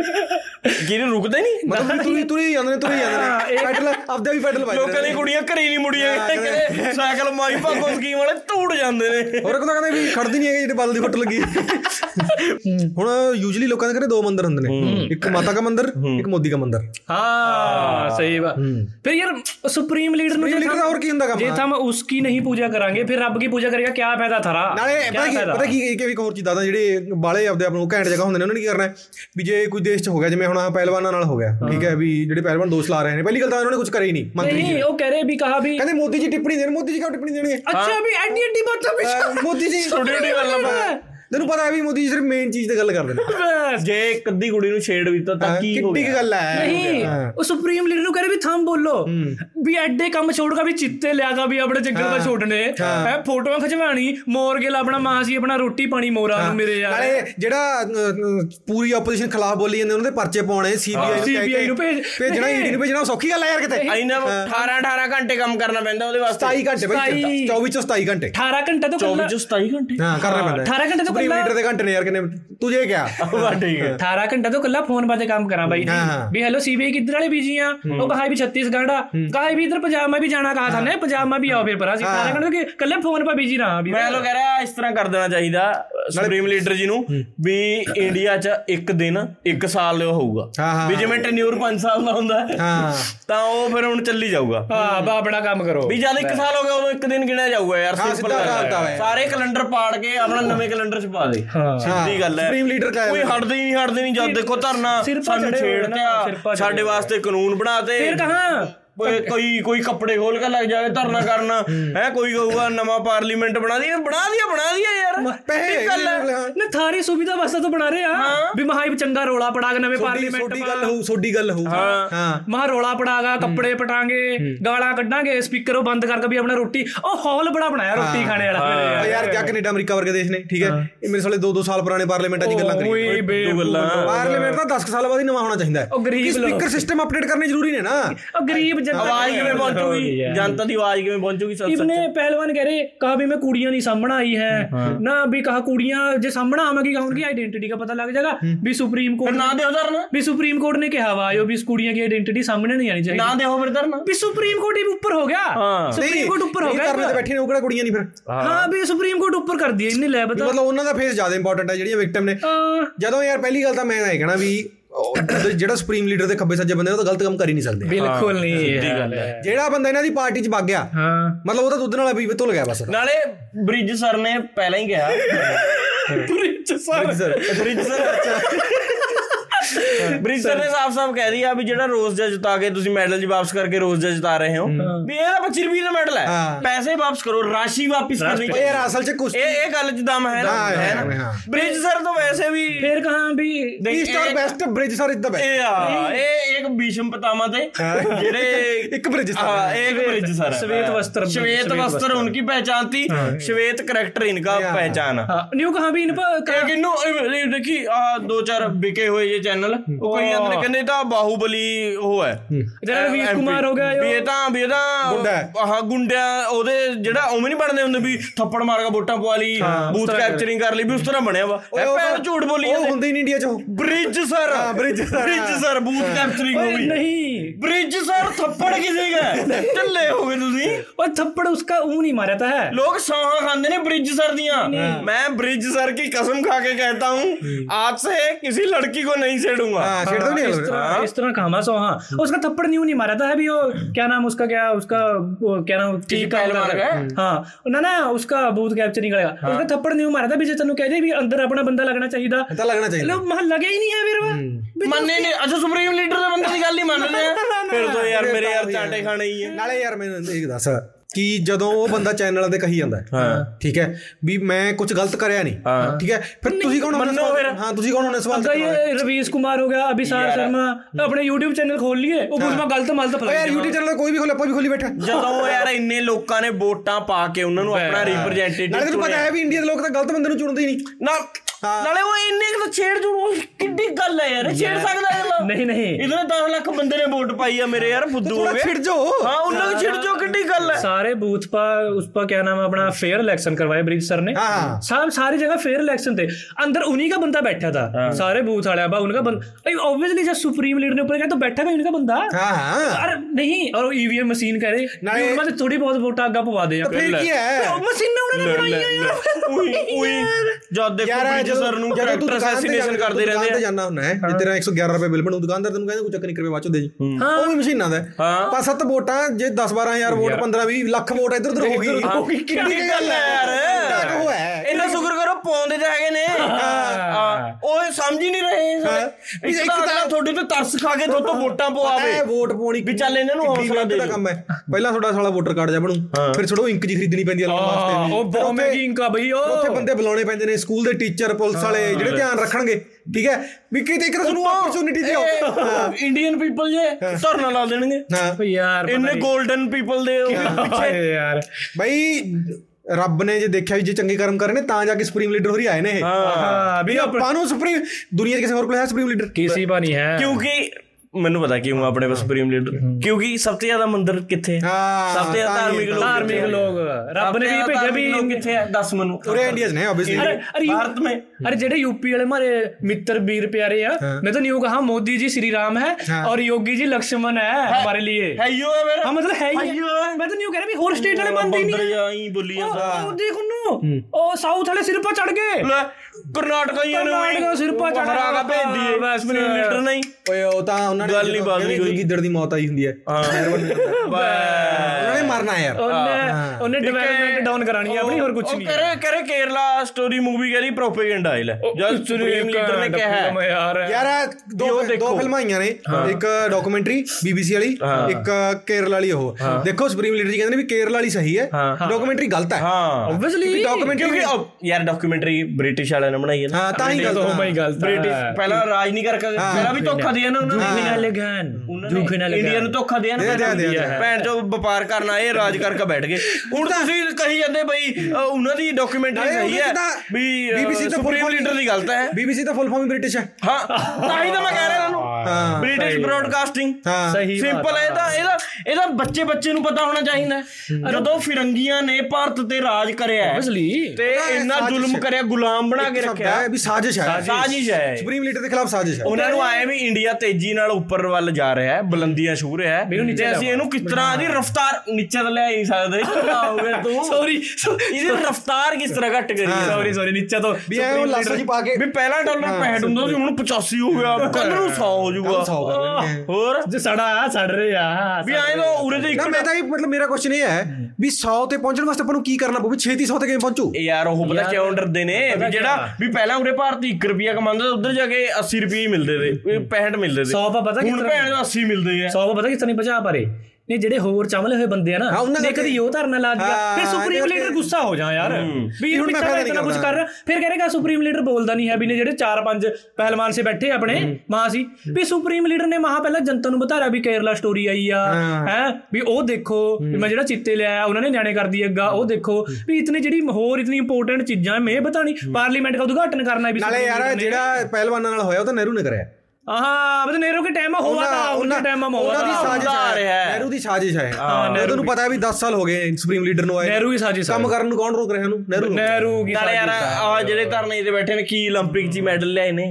Speaker 2: ਗੇਰੇ ਰੁਕਦੇ ਨਹੀਂ?
Speaker 1: ਮਤਲਬ ਤੁਰੀ ਤੁਰੀ ਜਾਂਦੇ ਨੇ ਤੁਰੀ ਜਾਂਦੇ ਨੇ। ਪੈਡਲ ਆਪਦਾ ਵੀ ਪੈਡਲ ਵੱਜਦੇ
Speaker 2: ਲੋਕਾਂ ਦੀ ਕੁੜੀਆਂ ਘਰੇ ਨਹੀਂ ਮੁੜੀਆਂ। ਸਾਈਕਲ ਮਾਈ ਭਾਗੋ ਸਕੀਮ ਵਾਲੇ ਧੂੜ ਜਾਂਦੇ ਨੇ।
Speaker 1: ਹੋਰ ਕਹਿੰਦਾ ਕਹਿੰਦੇ ਵੀ ਖੜਦੀ ਨਹੀਂ ਹੈਗੀ ਜਿਹੜੇ ਬਲ ਦੀ ਫੁੱਟ ਲੱਗੀ। ਹੁਣ ਯੂਜੂਲੀ ਲੋਕਾਂ ਦੇ ਘਰੇ ਦੋ ਮੰਦਰ ਹੁੰਦੇ ਨੇ। ਇੱਕ ਮਾਤਾ ਦਾ ਮੰਦਰ ਇੱਕ ਮੋਦੀ ਦਾ ਮੰਦਰ।
Speaker 3: ਹਾਂ ਸਹੀ ਬਾ ਫਿਰ ਯਾਰ ਸੁਪਰੀਮ ਲੀਡਰ ਨੂੰ
Speaker 1: ਜੇ ਹੋਰ ਕੀ ਹੁੰਦਾ ਕੰਮ?
Speaker 3: ਜੇ ਤਾਂ ਉਸ ਕੀ ਨਹੀਂ ਪੂਜਾ ਕਰਾਂਗੇ ਫਿਰ ਰੱਬ ਕੀ ਪੂਜਾ ਕਰੇਗਾ? ਕੀ ਫਾਇਦਾ ਥਰਾ?
Speaker 1: ਨਾਲੇ ਪਤਾ ਕੀ ਪਤਾ ਕੀ ਇੱਕ ਹੋਰ ਚੀਜ਼ ਦੱਸਦਾ ਜਿਹੜੇ ਬਾਲੇ ਆਪਦੇ ਆਪ ਨੂੰ ਘੈਂਟ ਜਗ੍ਹਾ ਹੁੰਦੇ ਨੇ ਉਹਨਾਂ ਨੇ ਕੀ ਕਰਨਾ ਵੀ ਜੇ ਕੋਈ ਦੇਸ਼ 'ਚ ਹੋ ਗਿਆ ਜਿਵੇਂ ਹੁਣ ਆਹ ਪਹਿਲਵਾਨਾਂ ਨਾਲ ਹੋ ਗਿਆ। ਠੀਕ ਹੈ ਵੀ ਜਿਹੜੇ ਪਹਿਲਵਾਨ ਦੋਸ਼ ਲਾ ਰਹੇ ਨੇ। ਪਹਿਲੀ ਗੱਲ ਤਾਂ ਉਹਨਾਂ ਨੇ ਕੁਝ ਕਰਿਆ ਹੀ ਨਹੀਂ ਮੰਤਰੀ ਜੀ।
Speaker 3: ਨਹੀਂ ਉਹ ਕਹਿ ਰਹੇ ਵੀ ਕਹਾ ਵੀ
Speaker 1: ਕਹਿੰਦੇ ਮੋਦੀ ਜੀ ਟਿੱਪਣੀ ਦੇਣ ਮੋਦੀ ਜੀ ਕਿਉਂ ਟਿੱਪਣੀ ਦੇਣਗੇ?
Speaker 3: ਅੱਛਾ ਵੀ ਐਡੀ ਐਡੀ ਬਾਤਾਂ ਵਿੱਚ
Speaker 1: ਮੋਦੀ ਜੀ।
Speaker 2: ਛੋਟੀ ਛੋਟੀ ਗੱਲਾਂ
Speaker 1: ਤੈਨੂੰ ਪਤਾ ਹੈ ਵੀ ਮੋਦੀ ਜੀ ਸਿਰਫ ਮੇਨ ਚੀਜ਼ ਤੇ ਗੱਲ ਕਰਦੇ ਨੇ।
Speaker 2: ਜੇ ਇੱਕ ਅੱਧੀ ਕੁੜੀ ਨੂੰ ਛੇੜ ਵੀ ਤਾਂ ਤਾਂ ਕੀ ਹੋ
Speaker 1: ਕਿੱਡੀ ਕੁ
Speaker 2: ਗਿਆ?
Speaker 1: ਗੱਲ ਹੈ
Speaker 3: ਨਹੀਂ ਉਹ ਸੁਪਰੀਮ ਲੀਡਰ ਨੂੰ ਕਹ ਵੀ ਥੰਮ ਬੋਲੋ। ਵੀ ਐਡੇ ਕੰਮ ਛੋੜਗਾ ਵੀ ਚਿੱਤੇ ਲਿਆਗਾ ਵੀ ਆਪਣੇ ਜੰਗਲ ਦਾ ਛੋੜਨੇ। ਹੈ। ਫੋਟੋਆਂ ਖਿਚਵਾਣੀ ਮੋਰ ਗਿਲ ਆਪਣਾ ਮਾਂ ਸੀ ਆਪਣਾ ਰੋਟੀ ਪਾਣੀ ਮੋਰਾ ਨੂੰ ਮੇਰੇ ਯਾਰ।
Speaker 1: ਨਾਲੇ ਜਿਹੜਾ ਪੂਰੀ ਆਪੋਜੀਸ਼ਨ ਖਿਲਾਫ ਬੋਲੀ ਜਾਂਦੇ ਉਹਨਾਂ ਦੇ ਪਰਚੇ ਪਾਉਣੇ ਸੀਬੀਆਈ
Speaker 3: CBI ਨੂੰ ਭੇਜ-
Speaker 1: ਭੇਜਣਾ ਈਡੀ ਨੂੰ ਭੇਜਣਾ ਸੌਖੀ ਗੱਲ ਹੈ ਯਾਰ ਕਿਤੇ।
Speaker 2: ਆਈਨਾ 18 18 ਘੰਟੇ ਕੰਮ ਕਰਨਾ ਪੈਂਦਾ ਉਹਦੇ ਵਾਸਤੇ।
Speaker 1: 27 ਘੰਟੇ ਬਈ
Speaker 3: ਸਤਾਈ।
Speaker 1: 24 ਚੋਂ 27 ਘੰਟੇ।
Speaker 3: 18 ਘੰਟੇ ਤੋਂ
Speaker 2: 24
Speaker 3: ਕੱਲਾ
Speaker 2: ਚ 27 ਘੰਟੇ?
Speaker 1: ਹਾਂ ਕਰਨਾ ਪੈਂਦਾ।
Speaker 3: 18 ਘੰਟੇ ਤੋਂ ਕੰਪਨੀ
Speaker 1: ਲੀਡਰ ਦੇ ਘੰਟੇ ਨੇ ਯਾਰ ਕਿੰਨੇ ਤੁਝੇ ਕਿਆ
Speaker 2: ਵਾ ਠੀਕ ਹੈ।
Speaker 3: 18 ਘੰਟਾ ਤੋਂ ਕੱਲਾ ਫੋਨ ਬਾਤੇ ਕੰਮ ਕਰਾਂ ਬਾਈ।
Speaker 1: ਵੀ ਹੈਲੋ
Speaker 3: ਸੀਬੀਆਈ ਕਿੱਧਰ ਵਾਲੇ ਬੀਜੀ ਆ? ਉਹ ਕਹਾ ਵੀ ਛੱਤੀਸਗੜ੍ਹ ਆ। ਕਹਾ ਵੀ ਇਧਰ ਪੰਜਾਬ ਮੈਂ ਵੀ ਜਾਣਾ ਕਹਾ ਥਾ ਨੇ ਪੰਜਾਬ ਮੈਂ ਵੀ ਆਓ ਫਿਰ ਪਰਾ ਸੀ 18 ਘੰਟੇ ਕਿ ਕੱਲੇ ਫੋਨ ਪਾ ਬੀਜੀ ਰਹਾ ਵੀ।
Speaker 2: ਮੈਂ ਲੋ ਕਹਿ ਰਿਹਾ ਇਸ ਤਰ੍ਹਾਂ ਕਰ ਦੇਣਾ ਚਾਹੀਦਾ ਸੁਪਰੀਮ ਲੀਡਰ ਜੀ ਨੂੰ ਵੀ ਇੰਡੀਆ 'ਚ ਇੱਕ ਦਿਨ ਇੱਕ ਸਾਲ ਹੋਊਗਾ। ਵੀ ਜਿਵੇਂ ਟੈਨਿਊਰ 5 ਸਾਲ ਦਾ ਹੁੰਦਾ ਤਾਂ ਉਹ ਫਿਰ ਹੁਣ ਚੱਲੀ ਜਾਊਗਾ।
Speaker 3: ਹਾਂ ਬਾ ਆਪਣਾ ਕੰਮ ਕਰੋ।
Speaker 2: ਵੀ ਜਦ ਇੱਕ ਸਾਲ ਹੋ ਗਿਆ ਉਦੋਂ ਇੱਕ ਦਿਨ ਗਿਣਿਆ ਜਾਊਗਾ ਯਾਰ ਸਿੰਪਲ ਸਾਰੇ ਕੈਲੰਡਰ ਪਾੜ ਕੇ ਆਪਣਾ ਨਵੇਂ ਕੈਲੰਡਰ 'ਚ ਪਾ ਦੇ। ਸਿੱਧੀ ਗੱਲ ਹੈ।
Speaker 1: ਸੁਪਰੀਮ ਲੀਡਰ ਕਾਇਮ
Speaker 2: ਕੋਈ ਹਟਦੇ ਹੀ ਨਹੀਂ ਹਟਦੇ ਨਹੀਂ ਜਦ ਦੇਖੋ ਧਰਨਾ ਸਾਨੂੰ ਛੇੜਦੇ
Speaker 3: ਆ
Speaker 2: ਸਾਡੇ ਵਾਸਤੇ ਕਾਨੂੰਨ ਬਣਾਤੇ
Speaker 3: ਫਿਰ ਕਹਾਂ?
Speaker 2: ਕੋਈ ਕੋਈ ਕੱਪੜੇ ਖੋਲ ਕੇ ਲੱਗ ਜਾਵੇ ਧਰਨਾ ਕਰਨਾ। ਹੈ। ਕੋਈ ਕਹੂਗਾ ਨਵਾਂ ਪਾਰਲੀਮੈਂਟ ਬਣਾ ਦੀ ਬਣਾ ਦਿਆ ਬਣਾ ਦਿਆ ਯਾਰ।
Speaker 1: ਪੈਸੇ
Speaker 2: ਗੱਲ ਨਾ
Speaker 3: ਥਾਰੇ ਸੁਵਿਧਾ ਵਾਸਤੇ ਤਾਂ ਬਣਾ ਰਹੇ ਆ। ਵੀ ਮਹਾਈ ਚੰਗਾ ਰੋਲਾ ਪੜਾ ਕੇ ਨਵੇਂ ਪਾਰਲੀਮੈਂਟ
Speaker 1: ਸੋਡੀ ਗੱਲ ਹੋਊ ਸੋਡੀ ਗੱਲ ਹੋਊ। ਹਾਂ।
Speaker 3: ਮਹਾ ਰੋਲਾ ਪੜਾਗਾ ਕੱਪੜੇ ਪਟਾਂਗੇ ਗਾਲਾਂ ਕੱਢਾਂਗੇ ਸਪੀਕਰ ਉਹ ਬੰਦ ਕਰਕੇ ਵੀ ਆਪਣਾ ਰੋਟੀ। ਉਹ ਹਾਲ ਬੜਾ ਬਣਾਇਆ ਰੋਟੀ ਖਾਣੇ ਵਾਲਾ।
Speaker 1: ਯਾਰ ਜਾਂ ਕੈਨੇਡਾ ਅਮਰੀਕਾ ਵਰਗੇ ਦੇਸ਼ ਨੇ ਠੀਕ ਹੈ? ਇਹ ਮੇਰੇ ਸਾਲੇ 2-2 ਸਾਲ ਪੁਰਾਣੇ ਪਾਰਲੀਮੈਂਟਾਂ ਦੀ ਗੱਲਾਂ ਕਰੀ
Speaker 3: ਦੋ
Speaker 2: ਗੱਲਾਂ।
Speaker 1: ਪਾਰਲੀਮੈਂਟ ਤਾਂ 10 ਸਾਲ ਬਾਅਦ ਹੀ ਨਵਾਂ ਹੋਣਾ ਚਾਹੀਦਾ ਹੈ।
Speaker 3: ਉਹ ਗਰੀਬ
Speaker 1: ਸਪੀਕਰ ਸਿਸਟਮ ਅਪਡੇਟ ਕਰਨੇ ਜ਼ਰੂਰੀ ਨੇ ਨਾ।
Speaker 3: ਉਹ ਗਰੀਬ ਜਨਤਾ
Speaker 2: ਆਵਾਜ਼ ਕਿਵੇਂ ਪਹੁੰਚੂਗੀ ਜਨਤਾ ਦੀ ਆਵਾਜ਼ ਕਿਵੇਂ ਪਹੁੰਚੂਗੀ ਸੱਚ
Speaker 3: इतने पहलवान कह रहे कहा भी मैं कुड़ियां नहीं सामने आई है ना भी कहा कुड़ियां जो सामने आवेगी कहा उनकी आइडेंटिटी का पता लग जाएगा भी सुप्रीम
Speaker 2: ਫਿਰ
Speaker 3: कोर्ट
Speaker 2: ਨਾ ਦਿਓ ਧਰਨਾ
Speaker 3: भी सुप्रीम कोर्ट ने कहा हुआ आयो भी इस कुड़ियां की आइडेंटिटी सामने नहीं आनी चाहिए
Speaker 2: ਨਾ ਦਿਓ ਫਿਰ ਧਰਨਾ
Speaker 3: भी सुप्रीम कोर्ट ही ऊपर हो गया
Speaker 2: हाँ।
Speaker 3: सुप्रीम कोर्ट ऊपर हो
Speaker 1: ਇਹ
Speaker 3: गया
Speaker 1: ਕਰਨੇ ਤੇ ਬੈਠੇ ਨੇ ਉਹ ਕਿਹੜਾ ਕੁੜੀਆਂ ਨਹੀਂ ਫਿਰ
Speaker 3: हाँ भी सुप्रीम कोर्ट ऊपर कर दिया इन्हें ले बता
Speaker 1: ਮਤਲਬ ਉਹਨਾਂ ਦਾ ਫੇਸ ਜ਼ਿਆਦਾ ਇੰਪੋਰਟੈਂਟ ਹੈ ਜਿਹੜੀਆਂ ਵਿਕਟਮ ਨੇ
Speaker 3: हाँ,
Speaker 1: ਜਦੋਂ ਯਾਰ ਪਹਿਲੀ ਗੱਲ ਤਾਂ ਮੈਂ ਇਹ ਕਹਿਣਾ ਵੀ ਉਹ ਜਿਹੜਾ ਸੁਪਰੀਮ ਲੀਡਰ ਦੇ ਖੱਬੇ ਸੱਜੇ ਬੰਦੇ ਉਹ ਤਾਂ ਗਲਤ ਕੰਮ ਕਰ ਹੀ ਨਹੀਂ ਸਕਦੇ।
Speaker 3: ਬਿਲਕੁਲ ਨਹੀਂ
Speaker 2: ਸਿੱਧੀ ਗੱਲ ਹੈ।
Speaker 1: ਜਿਹੜਾ ਬੰਦਾ ਇਹਨਾਂ ਦੀ ਪਾਰਟੀ 'ਚ ਵਗ ਗਿਆ
Speaker 3: ਹਾਂ।
Speaker 1: ਮਤਲਬ ਉਹ ਤਾਂ ਦੁੱਧ ਨਾਲ ਵੀ ਧੁੱਲ ਗਿਆ ਬਸ।
Speaker 2: ਨਾਲੇ ਬ੍ਰਿਜ ਸਰ ਨੇ ਪਹਿਲਾਂ ਹੀ ਕਿਹਾ। Bridge sir. ਬ੍ਰਿਜ ਸਰ ਅੱਛਾ। ਸਰ ਨੇ ਸਾਫ਼-ਸਾਫ਼ ਕਹਿ ਦਿਆ ਵੀ ਜਿਹੜਾ ਰੋਜ਼ ਦਾ ਜਿਤਾ ਕੇ ਤੁਸੀਂ ਮੈਡਲ ਜੀ ਵਾਪਸ ਕਰਕੇ ਰੋਜ਼ ਦਾ ਜਿਤਾ ਰਹੇ ਹੋ ਵੀ ਇਹ ਤਾਂ 25 ਰੁਪਏ ਦਾ ਮੈਡਲ ਹੈ
Speaker 1: ਹਾਂ।
Speaker 2: ਪੈਸੇ ਵਾਪਸ ਕਰੋ ਰਾਸ਼ੀ ਵਾਪਸ ਕਰਨੀ
Speaker 1: ਉਹ ਯਾਰ ਅਸਲ 'ਚ ਕੁਛ
Speaker 2: ਇਹ ਇਹ ਗੱਲ 'ਚ ਦਮ ਹੈ ਨਾ
Speaker 1: ਹਾਂ,
Speaker 2: ਹੈ
Speaker 1: ਹਾਂ,
Speaker 2: ਨਾ
Speaker 1: ਹਾਂ।
Speaker 2: ਬ੍ਰਿਜ ਸਰ ਤਾਂ ਵੈਸੇ ਵੀ
Speaker 3: फिर कहा भी
Speaker 2: ਦੇਖ,
Speaker 1: ਈਸਟ ਔਰ
Speaker 2: ਇਹ-
Speaker 1: ਵੈਸਟ ਬ੍ਰਿਜ ਸਰ ਇਦਾਂ ਬੈ
Speaker 2: ਇਹ ਆ ਇਹ ਇੱਕ ਭੀਸ਼ਮ ਪਿਤਾਮਾ ਤੇ ਜਿਹੜੇ
Speaker 1: ਇੱਕ ਬ੍ਰਿਜ ਸਰ
Speaker 2: हाँ, एक ब्रिज सर
Speaker 3: श्वेत वस्त्र
Speaker 2: श्वेत वस्त्र उनकी पहचान थी श्वेत करेक्टर इनका पहचान
Speaker 3: हाँ, न्यू कहा भी इन पर
Speaker 2: एक इन्नू ਇਹ ਦੇਖੀ ਆ ਦੋ ਚਾਰ ਵਿਕੇ ਹੋਏ ਜੇ ਚੈਨਲ ਉਹ ਕਈ ਜਾਂਦੇ ਨੇ ਕਹਿੰਦੇ ਇਹ ਤਾਂ ਬਾਹੂਬਲੀ ਉਹ ਹੈ
Speaker 3: ਜਿਹੜਾ ਰਵੀਸ਼
Speaker 2: MP
Speaker 3: ਕੁਮਾਰ ਹੋ ਗਿਆ
Speaker 2: ਵੀ ਇਹ ਤਾਂ ਵੀ ਇਹ
Speaker 1: ਗੁੰਡਾ ਹੈ।
Speaker 2: ਤਾਂ ਆਹ ਗੁੰਡਿਆਂ ਉਹਦੇ ਜਿਹੜਾ ਉਵੇਂ ਨਹੀਂ ਬਣਦੇ ਹੁੰਦੇ ਵੀ ਥੱਪੜ ਮਾਰ ਕੇ ਵੋਟਾਂ ਪਵਾ ਲਈ ਬੂਥ ਕੈਪਚਰਿੰਗ ਕਰ ਲਈ ਵੀ ਉਸ ਤਰ੍ਹਾਂ ਬਣਿਆ ਵਾ ਇਹ ਭੈਣ ਝੂਠ ਬੋਲੀ
Speaker 1: ਉਹ
Speaker 2: ਜਾਂਦੇ
Speaker 1: ਹੁੰਦੇ ਹੀ ਨਹੀਂ ਇੰਡੀਆ 'ਚ ਉਹ।
Speaker 2: ਬ੍ਰਿਜ ਸਰ
Speaker 1: ਹਾਂ, Brij sir.
Speaker 2: Brij sir booth capturing ਹੋ ਗਈ
Speaker 3: नहीं
Speaker 2: ਬ੍ਰਿਜ ਸਰ ਥੱਪੜ ਕਿਸੇ ਗਏ ਢੱਲੇ ਹੋ ਗਏ ਤੁਸੀਂ
Speaker 3: और थप्पड़ उसका ऊं नहीं मारा था है
Speaker 2: लोग सौहा खाते ने ब्रिज सर दिया मैं ब्रिज सर की कसम खा के कहता हूँ आज से किसी लड़की को नहीं छेड़ूंगा
Speaker 1: ਹਾਂ ਛੇੜ ਦੋ
Speaker 3: इस
Speaker 1: ਨਹੀਂ
Speaker 3: तरह इस तरह कहा सो हाँ उसका थप्पड़ न्यू नहीं मारा था है भी वो क्या नाम उसका क्या उसका वो क्या नाम ठीक
Speaker 2: पहल मार गया?
Speaker 3: हाँ ना ना उसका बूथ कैप्चरिंग करेगा उसका थप्पड़ न्यू मारा था भी तेन कह दे भी अंदर अपना बंदा लगना चाहिए
Speaker 1: ਤਾਂ ਲੱਗਣਾ ਚਾਹੀਦਾ
Speaker 3: लोग वहां लगे ही नहीं है फिर वो
Speaker 2: ਮੰਨੇ ਨੇ ਅੱਛਾ ਸੁਪਰੀਮ ਲੀਡਰ ਦੇ ਬੰਦੇ ਦੀ ਗੱਲ ਹੀ ਮੰਨ ਲਿਆ ਫਿਰ ਤੋਂ ਯਾਰ ਮੇਰੇ ਯਾਰ ਚਾਟੇ ਖਾਣੇ ਹੀ ਹੈ
Speaker 1: ਨਾਲੇ ਯਾਰ ਮੈਨੂੰ ਇਹ ਦੱਸ ਕਿ ਜਦੋਂ ਉਹ ਬੰਦਾ ਚੈਨਲਾਂ ਤੇ ਕਹੀ ਜਾਂਦਾ ਹਾਂ ਠੀਕ ਹੈ ਵੀ ਮੈਂ ਕੁਝ ਗਲਤ ਕਰਿਆ ਨਹੀਂ ਠੀਕ ਹੈ ਫਿਰ ਤੁਸੀਂ ਕੌਣ ਮੰਨੋ ਫਿਰ। ਹਾਂ ਤੁਸੀਂ ਕੌਣ ਹੋਣੇ ਸਵਾਲ
Speaker 3: ਕਈ ਰਵੀਸ਼ ਕੁਮਾਰ ਹੋ ਗਿਆ ਅਭਿਸ਼ਾਰ ਸ਼ਰਮਾ ਆਪਣੇ YouTube ਚੈਨਲ ਖੋਲ ਲਈਏ ਉਹ ਕੁਝ ਮੈਂ ਗਲਤ
Speaker 1: ਮਲਤ ਫਲਾਇਆ ਯਾਰ YouTube ਚੈਨਲ ਕੋਈ ਵੀ ਖੋਲੇ ਆਪਾਂ ਵੀ ਖੋਲੀ ਬੈਠਾ
Speaker 2: ਜਦੋਂ ਯਾਰ ਇੰਨੇ ਲੋਕਾਂ ਨੇ ਵੋਟਾਂ ਪਾ ਕੇ ਉਹਨਾਂ ਨੂੰ ਆਪਣਾ ਰਿਪਰੈਜ਼ੈਂਟੇਟਿਵ
Speaker 1: ਨਾਲੇ ਤੁਹਾਨੂੰ ਪਤਾ ਹੈ ਵੀ ਇੰਡੀਆ ਦੇ ਲੋਕ ਤਾਂ ਗਲਤ ਬੰਦੇ ਨੂੰ ਚੁਣਦੇ ਹੀ ਨਹੀਂ।
Speaker 2: ਨਾ ਨਾਲੇ ਉਹ ਇੰਨੇ ਕੁ ਤਾਂ ਛੇੜ ਜੂ ਉਹ ਕਿੱਡੀ ਕਿੱਡੀ ਗੱਲ ਹੈ ਯਾਰ ਇਹ ਛੇੜ ਸਕਦਾ ਹੈ
Speaker 3: ਨਹੀਂ ਨਹੀਂ
Speaker 2: ਇਤਨੇ 10 ਲੱਖ ਬੰਦੇ ਨੇ ਵੋਟ ਪਾਈ ਆ ਮੇਰੇ ਯਾਰ ਫੁੱਦੂ ਹੋ
Speaker 1: ਥੋੜਾ
Speaker 2: ਗਏ
Speaker 1: ਛਿੜ ਜੋ
Speaker 2: ਹਾਂ ਉਹਨਾਂ ਨੂੰ ਛਿੜ ਜੋ ਕਿੱਡੀ ਗੱਲ ਹੈ
Speaker 3: सारे बूथ पर उस पर क्या नाम है अपना फेयर इलेक्शन करवाए ब्रिज सर ने
Speaker 1: हाँ।
Speaker 3: सब सारी जगह फेयर इलेक्शन थे अंदर उन्हीं का बंदा बैठा था सारे बूथ वाले अब उनका बंदा ऑब्वियसली जब सुप्रीम लीडर ने ऊपर गया तो बैठा था उनका बंदा
Speaker 1: ਹਾਂ ਹਾਂ
Speaker 3: अरे नहीं और ईवीएम मशीन कह रहे
Speaker 1: नहीं।
Speaker 3: उनमें से थोड़ी बहुत वोट आगे पवा दे
Speaker 1: ਤਾਂ ਫਿਰ ਕੀ ਹੈ
Speaker 3: मशीन ने उन्होंने बनाई है यार
Speaker 2: ਉਹੀ ਉਹੀ ਬ੍ਰਿਜ ਸਰ ਨੂੰ ਕਰੈਕਟਰ ਅਸੈਸੀਨੇਸ਼ਨ ਕਰਦੇ ਰਹਿੰਦੇ
Speaker 1: ਤੇ
Speaker 2: ਆ।
Speaker 1: ਜਾਣਾ ਹੁੰਦਾ ਹੈ? ਜੇ ਤੇਰਾ 111 ਰੁਪਏ ਬਿੱਲ ਬਣੂ ਦੁਕਾਨਦਾਰ ਤੈਨੂੰ ਕਹਿੰਦਾ ਕੋਈ ਚੱਕਰ ਨਹੀਂ ਕਰਵੇ ਬਾਅਦ ਚੋਂ ਦੇ ਜੀ। ਉਹ ਵੀ ਮਸ਼ੀਨਾਂ ਦਾ। ਪੰਜ ਸੱਤ ਵੋਟਾਂ ਜੇ 10 12000 ਵੋਟ 15 20 ਲੱਖ ਵੋਟ ਇੱਧਰ ਉੱਧਰ ਹੋ ਗਈ।
Speaker 2: ਕਿੰਨੀ ਗੱਲ ਹੈ ਯਾਰ। ਇਹਨਾਂ ਸ਼ੁਕਰ ਕਰੋ ਪਾਉਂਦੇ ਤਾਂ ਹੈਗੇ ਨੇ। ਉਹ ਸਮਝ ਹੀ ਨਹੀਂ ਰਹੇ ਇੱਕ ਤਾਂ
Speaker 1: ਤਾਂ-
Speaker 2: ਤੁਹਾਡੀ ਤੇ ਤਰਸ ਖਾ ਕੇ ਥੋਤੋਂ ਵੋਟਾਂ ਪਵਾਵੇ
Speaker 1: ਵੋਟ ਪਾਉਣੀ
Speaker 2: ਵੀ ਚੱਲ ਇਹਨਾਂ ਨੂੰ ਹੌਸਲਾ ਦੇ
Speaker 1: ਦਾ। ਕੰਮ ਹੈ। ਪਹਿਲਾਂ ਤੁਹਾਡਾ ਸਾਲਾ ਵੋਟਰ ਕਾਰਡ ਜਾ ਬਣੂ ਫਿਰ ਥੋੜਾ ਇੰਕ ਜੀ ਖਰੀਦਣੀ ਪੈਂਦੀ ਹੈ ਲਾਉਣ ਵਾਸਤੇ
Speaker 3: ਉਹ
Speaker 1: ਉੱਥੇ-
Speaker 3: ਮਹਿੰਗੀ ਇੰਕਾ ਬਈ ਉਹ।
Speaker 1: ਉੱਥੇ ਬੰਦੇ ਬੁਲਾਉਣੇ ਪੈਂਦੇ ਨੇ ਸਕੂਲ ਦੇ ਟੀਚਰ ਪੁਲਿਸ ਵਾਲੇ ਜਿਹੜੇ ਧਿਆਨ ਰੱਖਣਗੇ। ਠੀਕ ਹੈ? ਵੀ ਕਿਤੇ ਇੱਕ ਤਾਂ ਤੁਹਾਨੂੰ ਓਪਰਚੁਨਿਟੀ ਦਿਓ।
Speaker 2: ਇੰਡੀਅਨ ਪੀਪਲ ਜੇ ਧਰਨਾ ਲਾ ਦੇਣਗੇ।
Speaker 3: ਯਾਰ
Speaker 2: ਇੰਨੇ 골ਡਨ ਪੀਪਲ ਦੇ ਉਹ ਪਿੱਛੇ।
Speaker 3: ਯਾਰ।
Speaker 1: ਬਈ ਰੱਬ ਨੇ ਜੇ ਦੇਖਿਆ ਵੀ ਜੇ ਚੰਗੇ ਕਰਮ ਕਰੇ ਨੇ ਤਾਂ ਜਾ ਕੇ ਸੁਪਰੀਮ ਲੀਡਰ ਹੋਰੀ ਆਏ ਨੇ ਇਹ।
Speaker 3: ਹਾਂ ਵੀ
Speaker 1: ਵੀ ਆਪਾਂ ਨੂੰ ਸੁਪਰੀਮ ਦੁਨੀਆ 'ਚ ਕਿਸੇ ਹੋਰ ਕੋਲ ਹੈ ਸੁਪਰੀਮ ਲੀਡਰ
Speaker 3: ਕਿਸੇ ਬਾ ਨਹੀਂ ਹੈ।
Speaker 2: ਕਿਉਂਕਿ ਮੈਨੂੰ ਪਤਾ ਕਿਉਂ ਆਪਣੇ ਬਸ ਸੁਪਰੀਮ ਲੀਡਰ ਕਿਉਂਕਿ ਸਭ ਤੋਂ ਜ਼ਿਆਦਾ ਮੰਦਰ ਕਿੱਥੇ? ਸਭ ਤੋਂ ਜ਼ਿਆਦਾ ਧਾਰਮਿਕ ਲੋਕ
Speaker 3: ਧਾਰਮਿਕ ਲੋਕ। ਰੱਬ ਨੇ ਵੀ ਭੇਜਿਆ ਵੀ
Speaker 2: ਲੋਕ ਕਿੱਥੇ ਆ? ਦੱਸ ਮੈਨੂੰ।
Speaker 1: ਪੂਰੇ ਇੰਡੀਅਨ ਨੇ ਆਬਵੀਅਸਲੀ
Speaker 2: ਭਾਰਤ
Speaker 3: ਮੇ ਅਰੇ ਜਿਹੜੇ ਯੂਪੀ ਵਾਲੇ ਮਾਰੇ ਮਿੱਤਰ ਵੀਰ ਪਿਆਰੇ ਆ ਮੈਂ ਤਾਂ ਨਿਊ ਕਹਾ ਮੋਦੀ ਜੀ ਸ਼੍ਰੀ ਰਾਮ
Speaker 1: ਹੈ
Speaker 3: ਔਰ ਯੋਗੀ ਜੀ ਲਕਸ਼ਮਣ ਹੈ ਹਮਾਰੇ ਲਈ
Speaker 2: ਹੈ ਯੋ ਹੈ ਮੇਰਾ
Speaker 3: ਹਾਂ ਮਤਲਬ
Speaker 2: ਹੈ
Speaker 3: ਹੀ ਮੈਂ ਤਾਂ ਨਿਊ ਕਹਿ ਰਿਹਾ ਵੀ ਹੋਰ ਸਟੇਟ ਵਾਲੇ ਮੰਨਦੇ ਨਹੀਂ।
Speaker 2: ਬੰਦਰ ਆਈ ਬੋਲੀ ਜਾਂਦਾ।
Speaker 3: ਉਹ ਦੇਖ ਉਹਨੂੰ। ਉਹ ਸਾਊਥ ਵਾਲੇ ਸਿਰ ਪਾ ਚੜ
Speaker 2: ਗਏ। ਕਰਨਾਟਕਾ ਹੀ
Speaker 3: ਨੇ ਕਰਨਾਟਕਾ ਸਿਰ ਪਾ
Speaker 2: ਚੜ ਗਿਆ ਭੇਜਦੀ ਹੈ
Speaker 3: ਬਸ।
Speaker 2: ਮੈਨੂੰ ਲੀਡਰ ਨਹੀਂ।
Speaker 1: ਓਏ ਉਹ ਤਾਂ ਉਹਨਾਂ ਨੇ
Speaker 2: ਗੱਲ ਨਹੀਂ
Speaker 1: ਜਦੋਂ
Speaker 2: ਬਾਤ ਨਹੀਂ
Speaker 1: ਕਹਿੰਦੇ
Speaker 2: ਕੋਈ।
Speaker 1: ਗਿੱਦੜ ਦੀ ਮੌਤ ਆਈ ਹੁੰਦੀ ਹੈ। ਉਹਨਾਂ ਨੇ ਮਰਨਾ ਯਾਰ।
Speaker 3: ਉਹਨੇ ਉਹਨੇ ਡਿਵੈਲਪਮੈਂਟ ਡਾਊਨ ਕਰਾਣੀ ਹੈ ਆਪਣੀ ਹੋਰ ਕੁਝ ਨਹੀਂ
Speaker 2: ਕਰੇ ਕਰੇ ਕੇਰਲਾ ਸਟੋਰੀ ਮੂਵੀ ਕਰੀ ਪ੍ਰੋਪੇਗੈਂਡਾ ਆਇਲ ਜਦ ਸੁਪਰੀਮ ਲੀਡਰ ਨੇ ਕਿਹਾ ਹੈ।
Speaker 3: ਯਾਰ।
Speaker 1: ਦੋ ਦੋ ਫਿਲਮਾਂ ਆਈਆਂ ਨੇ। ਇੱਕ ਡਾਕੂਮੈਂਟਰੀ ਬੀਬੀਸੀ ਵਾਲੀ ਇੱਕ ਕੇਰਲ ਵਾਲੀ ਉਹ। ਦੇਖੋ ਸੁਪਰੀਮ ਲੀਡਰ ਜੀ ਕਹਿੰਦੇ ਨੇ ਵੀ ਕੇਰਲ ਵਾਲੀ ਸਹੀ ਹੈ। ਡਾਕੂਮੈਂਟਰੀ ਗਲਤ ਹੈ।
Speaker 2: ਹਾਂ।
Speaker 3: ਆਬਵੀਅਸਲੀ
Speaker 1: ਡਾਕੂਮੈਂਟਰੀ
Speaker 2: ਕਿਉਂਕਿ ਯਾਰ ਡਾਕੂਮੈਂਟਰੀ ਬ੍ਰਿਟਿਸ਼ ਵਾਲਿਆਂ ਨੇ ਬਣਾਈ ਹੈ ਨਾ।
Speaker 1: ਹਾਂ ਤਾਂ ਹੀ ਗਲਤ
Speaker 3: ਉਹ ਮੈਂ ਗਲਤ
Speaker 2: ਬ੍ਰਿਟਿਸ਼ ਪਹਿਲਾਂ ਰਾਜ ਨਹੀਂ ਕਰਕੇ ਪਹਿਲਾਂ ਵੀ ਧੋਖਾ ਦਿਆ ਨਾ ਉਹਨਾਂ ਨੇ
Speaker 3: ਲਗਾਨ ਦੁਖਣਾ
Speaker 2: ਇੰਡੀਆ
Speaker 3: ਲਗਾਨ
Speaker 2: ਨੂੰ ਧੋਖਾ ਦਿਆ ਨਾ। ਭੈਣ ਚੋ ਵਪਾਰ ਕਰਨਾ ਇਹ ਰਾਜ ਕਰਕੇ ਬੈਠ ਗਏ। ਹੁਣ ਤੁਸੀਂ ਕਹੀ ਜਾਂਦੇ ਬਈ ਉਹਨਾਂ ਦੀ ਡਾਕੂਮੈਂਟਰੀ ਸਹੀ ਹੈ
Speaker 1: ਤਾਂ
Speaker 2: ਵੀ
Speaker 1: BBC ਤਾਂ
Speaker 2: ਸੁਪਰੀਮ
Speaker 1: full
Speaker 2: ਲੀਡਰ ਦੀ ਗਲਤ ਹੈ।
Speaker 1: ਬੀਬੀਸੀ ਦਾ ਫੁੱਲ ਫਾਰਮ ਬ੍ਰਿਟਿਸ਼ ਹੈ
Speaker 2: ਹਾਂ। ਤਾਂ ਹੀ ਤਾਂ ਮੈਂ ਕਹਿ ਰਿਹਾ ਤੁਹਾਨੂੰ।
Speaker 1: ਹਾਂ।
Speaker 2: ਬ੍ਰਿਟਿਸ਼ ਬ੍ਰੌਡਕਾਸਟਿੰਗ
Speaker 1: ਹਾਂ।
Speaker 3: ਸਹੀ
Speaker 2: ਸਿੰਪਲ ਹੈ ਇਹਦਾ ਇਹਦਾ ਇਹਦਾ ਬੱਚੇ ਬੱਚੇ ਨੂੰ ਪਤਾ ਹੋਣਾ ਚਾਹੀਦਾ। ਹੈ। ਜਦੋਂ ਫਿਰੰਗੀਆਂ ਨੇ ਭਾਰਤ ਤੇ ਰਾਜ ਕਰਿਆ ਹੈ,
Speaker 3: ਆਬਵੀਅਸਲੀ
Speaker 2: ਤੇ ਇੰਨਾ ਜ਼ੁਲਮ। ਕਰਿਆ ਗੁਲਾਮ ਬਣਾ ਕੇ ਰੱਖਿਆ।
Speaker 1: ਹੈ ਵੀ ਸਾਜ਼ਿਸ਼ ਹੈ।
Speaker 2: ਸਾਜ਼ਿਸ਼ ਹੈ।
Speaker 1: ਸੁਪਰੀਮ ਲੀਡਰ ਦੇ ਖਿਲਾਫ ਸਾਜ਼ਿਸ਼ ਹੈ।
Speaker 2: ਉਹਨਾਂ ਨੂੰ ਆਏ ਵੀ ਇੰਡੀਆ ਤੇਜ਼ੀ ਨਾਲ ਉੱਪਰ ਵੱਲ ਜਾ ਰਿਹਾ ਹੈ ਬੁਲੰਦੀਆਂ ਛੂ ਰਿਹਾ ਹੈ
Speaker 3: ਮੈਨੂੰ ਨੀਚੇ
Speaker 2: ਤੇ ਅਸੀਂ ਇਹਨੂੰ ਕਿਸ ਤਰ੍ਹਾਂ ਦੀ ਰਫ਼ਤਾਰ ਨੀਚੇ ਤਾਂ ਲੈ ਹੀ ਸਕਦੇ ਹੋਵੇ ਤੂੰ?
Speaker 3: ਸੌਰੀ
Speaker 2: ਇਹਦੀ ਰਫ਼ਤਾਰ ਕਿਸ ਤਰ੍ਹਾਂ ਘੱਟ ਕਰੀਏ
Speaker 3: ਸੌਰੀ ਸੌਰੀ ਨੀਚੇ ਤੋਂ
Speaker 1: ਵੀ ਐ ਉਹ ਲਾਸੋ ਜੀ ਪਾ ਕੇ
Speaker 2: ਵੀ ਪਹਿਲਾਂ ਡਾਲਰ 65 ਹੁੰਦਾ ਸੀ ਹੁਣ 85 ਹੋ ਗਿਆ ਕੱਲ ਨੂੰ 100 ਹੋ ਜਾਊਗਾ।
Speaker 1: ਕਰ
Speaker 2: ਹੋਰ?
Speaker 3: ਜੋ ਸੜਾ ਸੜ ਰਿਹਾ
Speaker 2: ਵੀ ਆਏ ਤਾਂ ਉਰੇ ਤੇ ਇੱਕ
Speaker 1: ਮੈਂ ਤਾਂ ਇਹ ਮਤਲਬ ਮੇਰਾ ਕੁਐਸਚਨ ਇਹ ਹੈ ਵੀ 100 ਤੇ ਪਹੁੰਚਣ ਵਾਸਤੇ ਆਪਾਂ ਨੂੰ ਕੀ ਕਰਨਾ ਪਊ? ਵੀ ਛੇਤੀ 100 ਤੇ ਕਿਵੇਂ ਪਹੁੰਚੂ?
Speaker 2: ਯਾਰ ਉਹ ਪਤਾ ਕਿਉਂ ਡਰਦੇ ਨੇ? ਵੀ ਜਿਹੜਾ ਵੀ ਪਹਿਲਾਂ ਉਰੇ ਭਾਰਤੀ 1 ਰੁਪਿਆ ਕਮਾਉਂਦਾ ਉੱਧਰ ਜਾ ਕੇ 80 ਰੁਪਏ ਮਿਲਦੇ ਤੇ। 65 ਮਿਲਦੇ ਤੇ
Speaker 3: 100 ਪਾ ਪਤਾ ਕਿਸ
Speaker 2: ਹੁਣ ਭੈਣ ਚੋਦ 80 ਮਿਲਦੇ ਆ।
Speaker 3: 100 ਪਤਾ ਕਿਸ ਤਰ੍ਹਾਂ ਨਹੀਂ ਬਚਾ ਪਾਰੇ ਨਹੀਂ ਜਿਹੜੇ ਹੋਰ ਚਾਵਲੇ ਹੋਏ ਬੰਦੇ ਆ ਨਾ ਨੇ ਕਦੀ ਉਹ ਧਰਨਾ ਲਾ ਦਿਆ ਫਿਰ ਸੁਪਰੀਮ ਲੀਡਰ ਗੁੱਸਾ ਹੋ ਜਾ ਯਾਰ। ਵੀ
Speaker 1: ਹੁਣ ਫਾਇਦਾ
Speaker 3: ਇਤਨਾ ਕੁਝ ਕਰ। ਰਿਹਾ ਫਿਰ ਕਹੇਗਾ ਸੁਪਰੀਮ ਲੀਡਰ ਬੋਲਦਾ ਨਹੀਂ ਹੈ ਵੀ ਨੇ ਜਿਹੜੇ 4-5 ਪਹਿਲਵਾਨ ਸੇ ਬੈਠੇ ਆਪਣੇ ਮਾਂ ਸੀ। ਵੀ ਸੁਪਰੀਮ ਲੀਡਰ ਨੇ ਮਹਾ ਪਹਿਲਾਂ ਜਨਤਾ ਨੂੰ ਬਤਾਇਆ ਵੀ ਕੇਰਲਾ ਸਟੋਰੀ ਆਈ ਆ
Speaker 1: ਹਾਂ।
Speaker 3: ਵੀ ਉਹ ਦੇਖੋ ਵੀ ਮੈਂ ਜਿਹੜਾ ਚਿੱਤੇ ਲਿਆ ਉਹਨਾਂ ਨੇ ਨਿਆਣੇ ਕਰਦੀ ਅੱਗਾ ਉਹ ਦੇਖੋ। ਵੀ ਇਤਨੇ ਜਿਹੜੀ ਹੋਰ ਇਤਨੀ ਇੰਪੋਰਟੈਂਟ ਚੀਜ਼ਾਂ ਮੈਂ ਬਤਾਣੀ ਪਾਰਲੀਮੈਂਟ ਦਾ ਉਦਘਾਟਨ ਕਰਨਾ ਵੀ
Speaker 1: ਨਾਲੇ ਯਾਰ
Speaker 3: ਨੇ।
Speaker 1: ਜਿਹੜਾ ਪਹਿਲਵਾਨਾਂ ਨਾਲ ਹੋਇਆ ਉਹ ਤਾਂ ਨਹਿਰੂ ਨੇ ਕਰਿਆ।
Speaker 3: ਹਾਂ ਮਤਲਬ ਨਹਿਰੂ ਕੇ ਟਾਈਮ ਆ ਹੋਵਾ ਦਾ ਉਹਨਾਂ ਟਾਈਮ ਆ ਹੋਵਾ
Speaker 1: ਉਹਨਾਂ ਦੀ ਸਾਜ਼ਿਸ਼ ਆ
Speaker 2: ਰਿਹਾ ਹੈ।
Speaker 1: ਨਹਿਰੂ ਦੀ ਸਾਜ਼ਿਸ਼ ਹੈ। ਹਾਂ ਨਹਿਰੂ ਨੂੰ ਪਤਾ ਵੀ 10 ਸਾਲ ਹੋ ਗਏ ਸੁਪਰੀਮ ਲੀਡਰ ਨੂੰ ਆਏ।
Speaker 3: ਨਹਿਰੂ ਹੀ ਸਾਜ਼ਿਸ਼
Speaker 1: ਕੰਮ ਕਰਨ ਨੂੰ ਕੌਣ ਰੋਕ ਰਿਹਾ ਨੂੰ ਨਹਿਰੂ
Speaker 3: ਨਹਿਰੂ ਕੀ
Speaker 2: ਸਾਜ਼ਿਸ਼ ਯਾਰ ਆ। ਜਿਹੜੇ ਧਰਨੇ ਤੇ ਬੈਠੇ ਨੇ ਕੀ 올림픽 ਜੀ ਮੈਡਲ ਲਿਆਏ ਨੇ?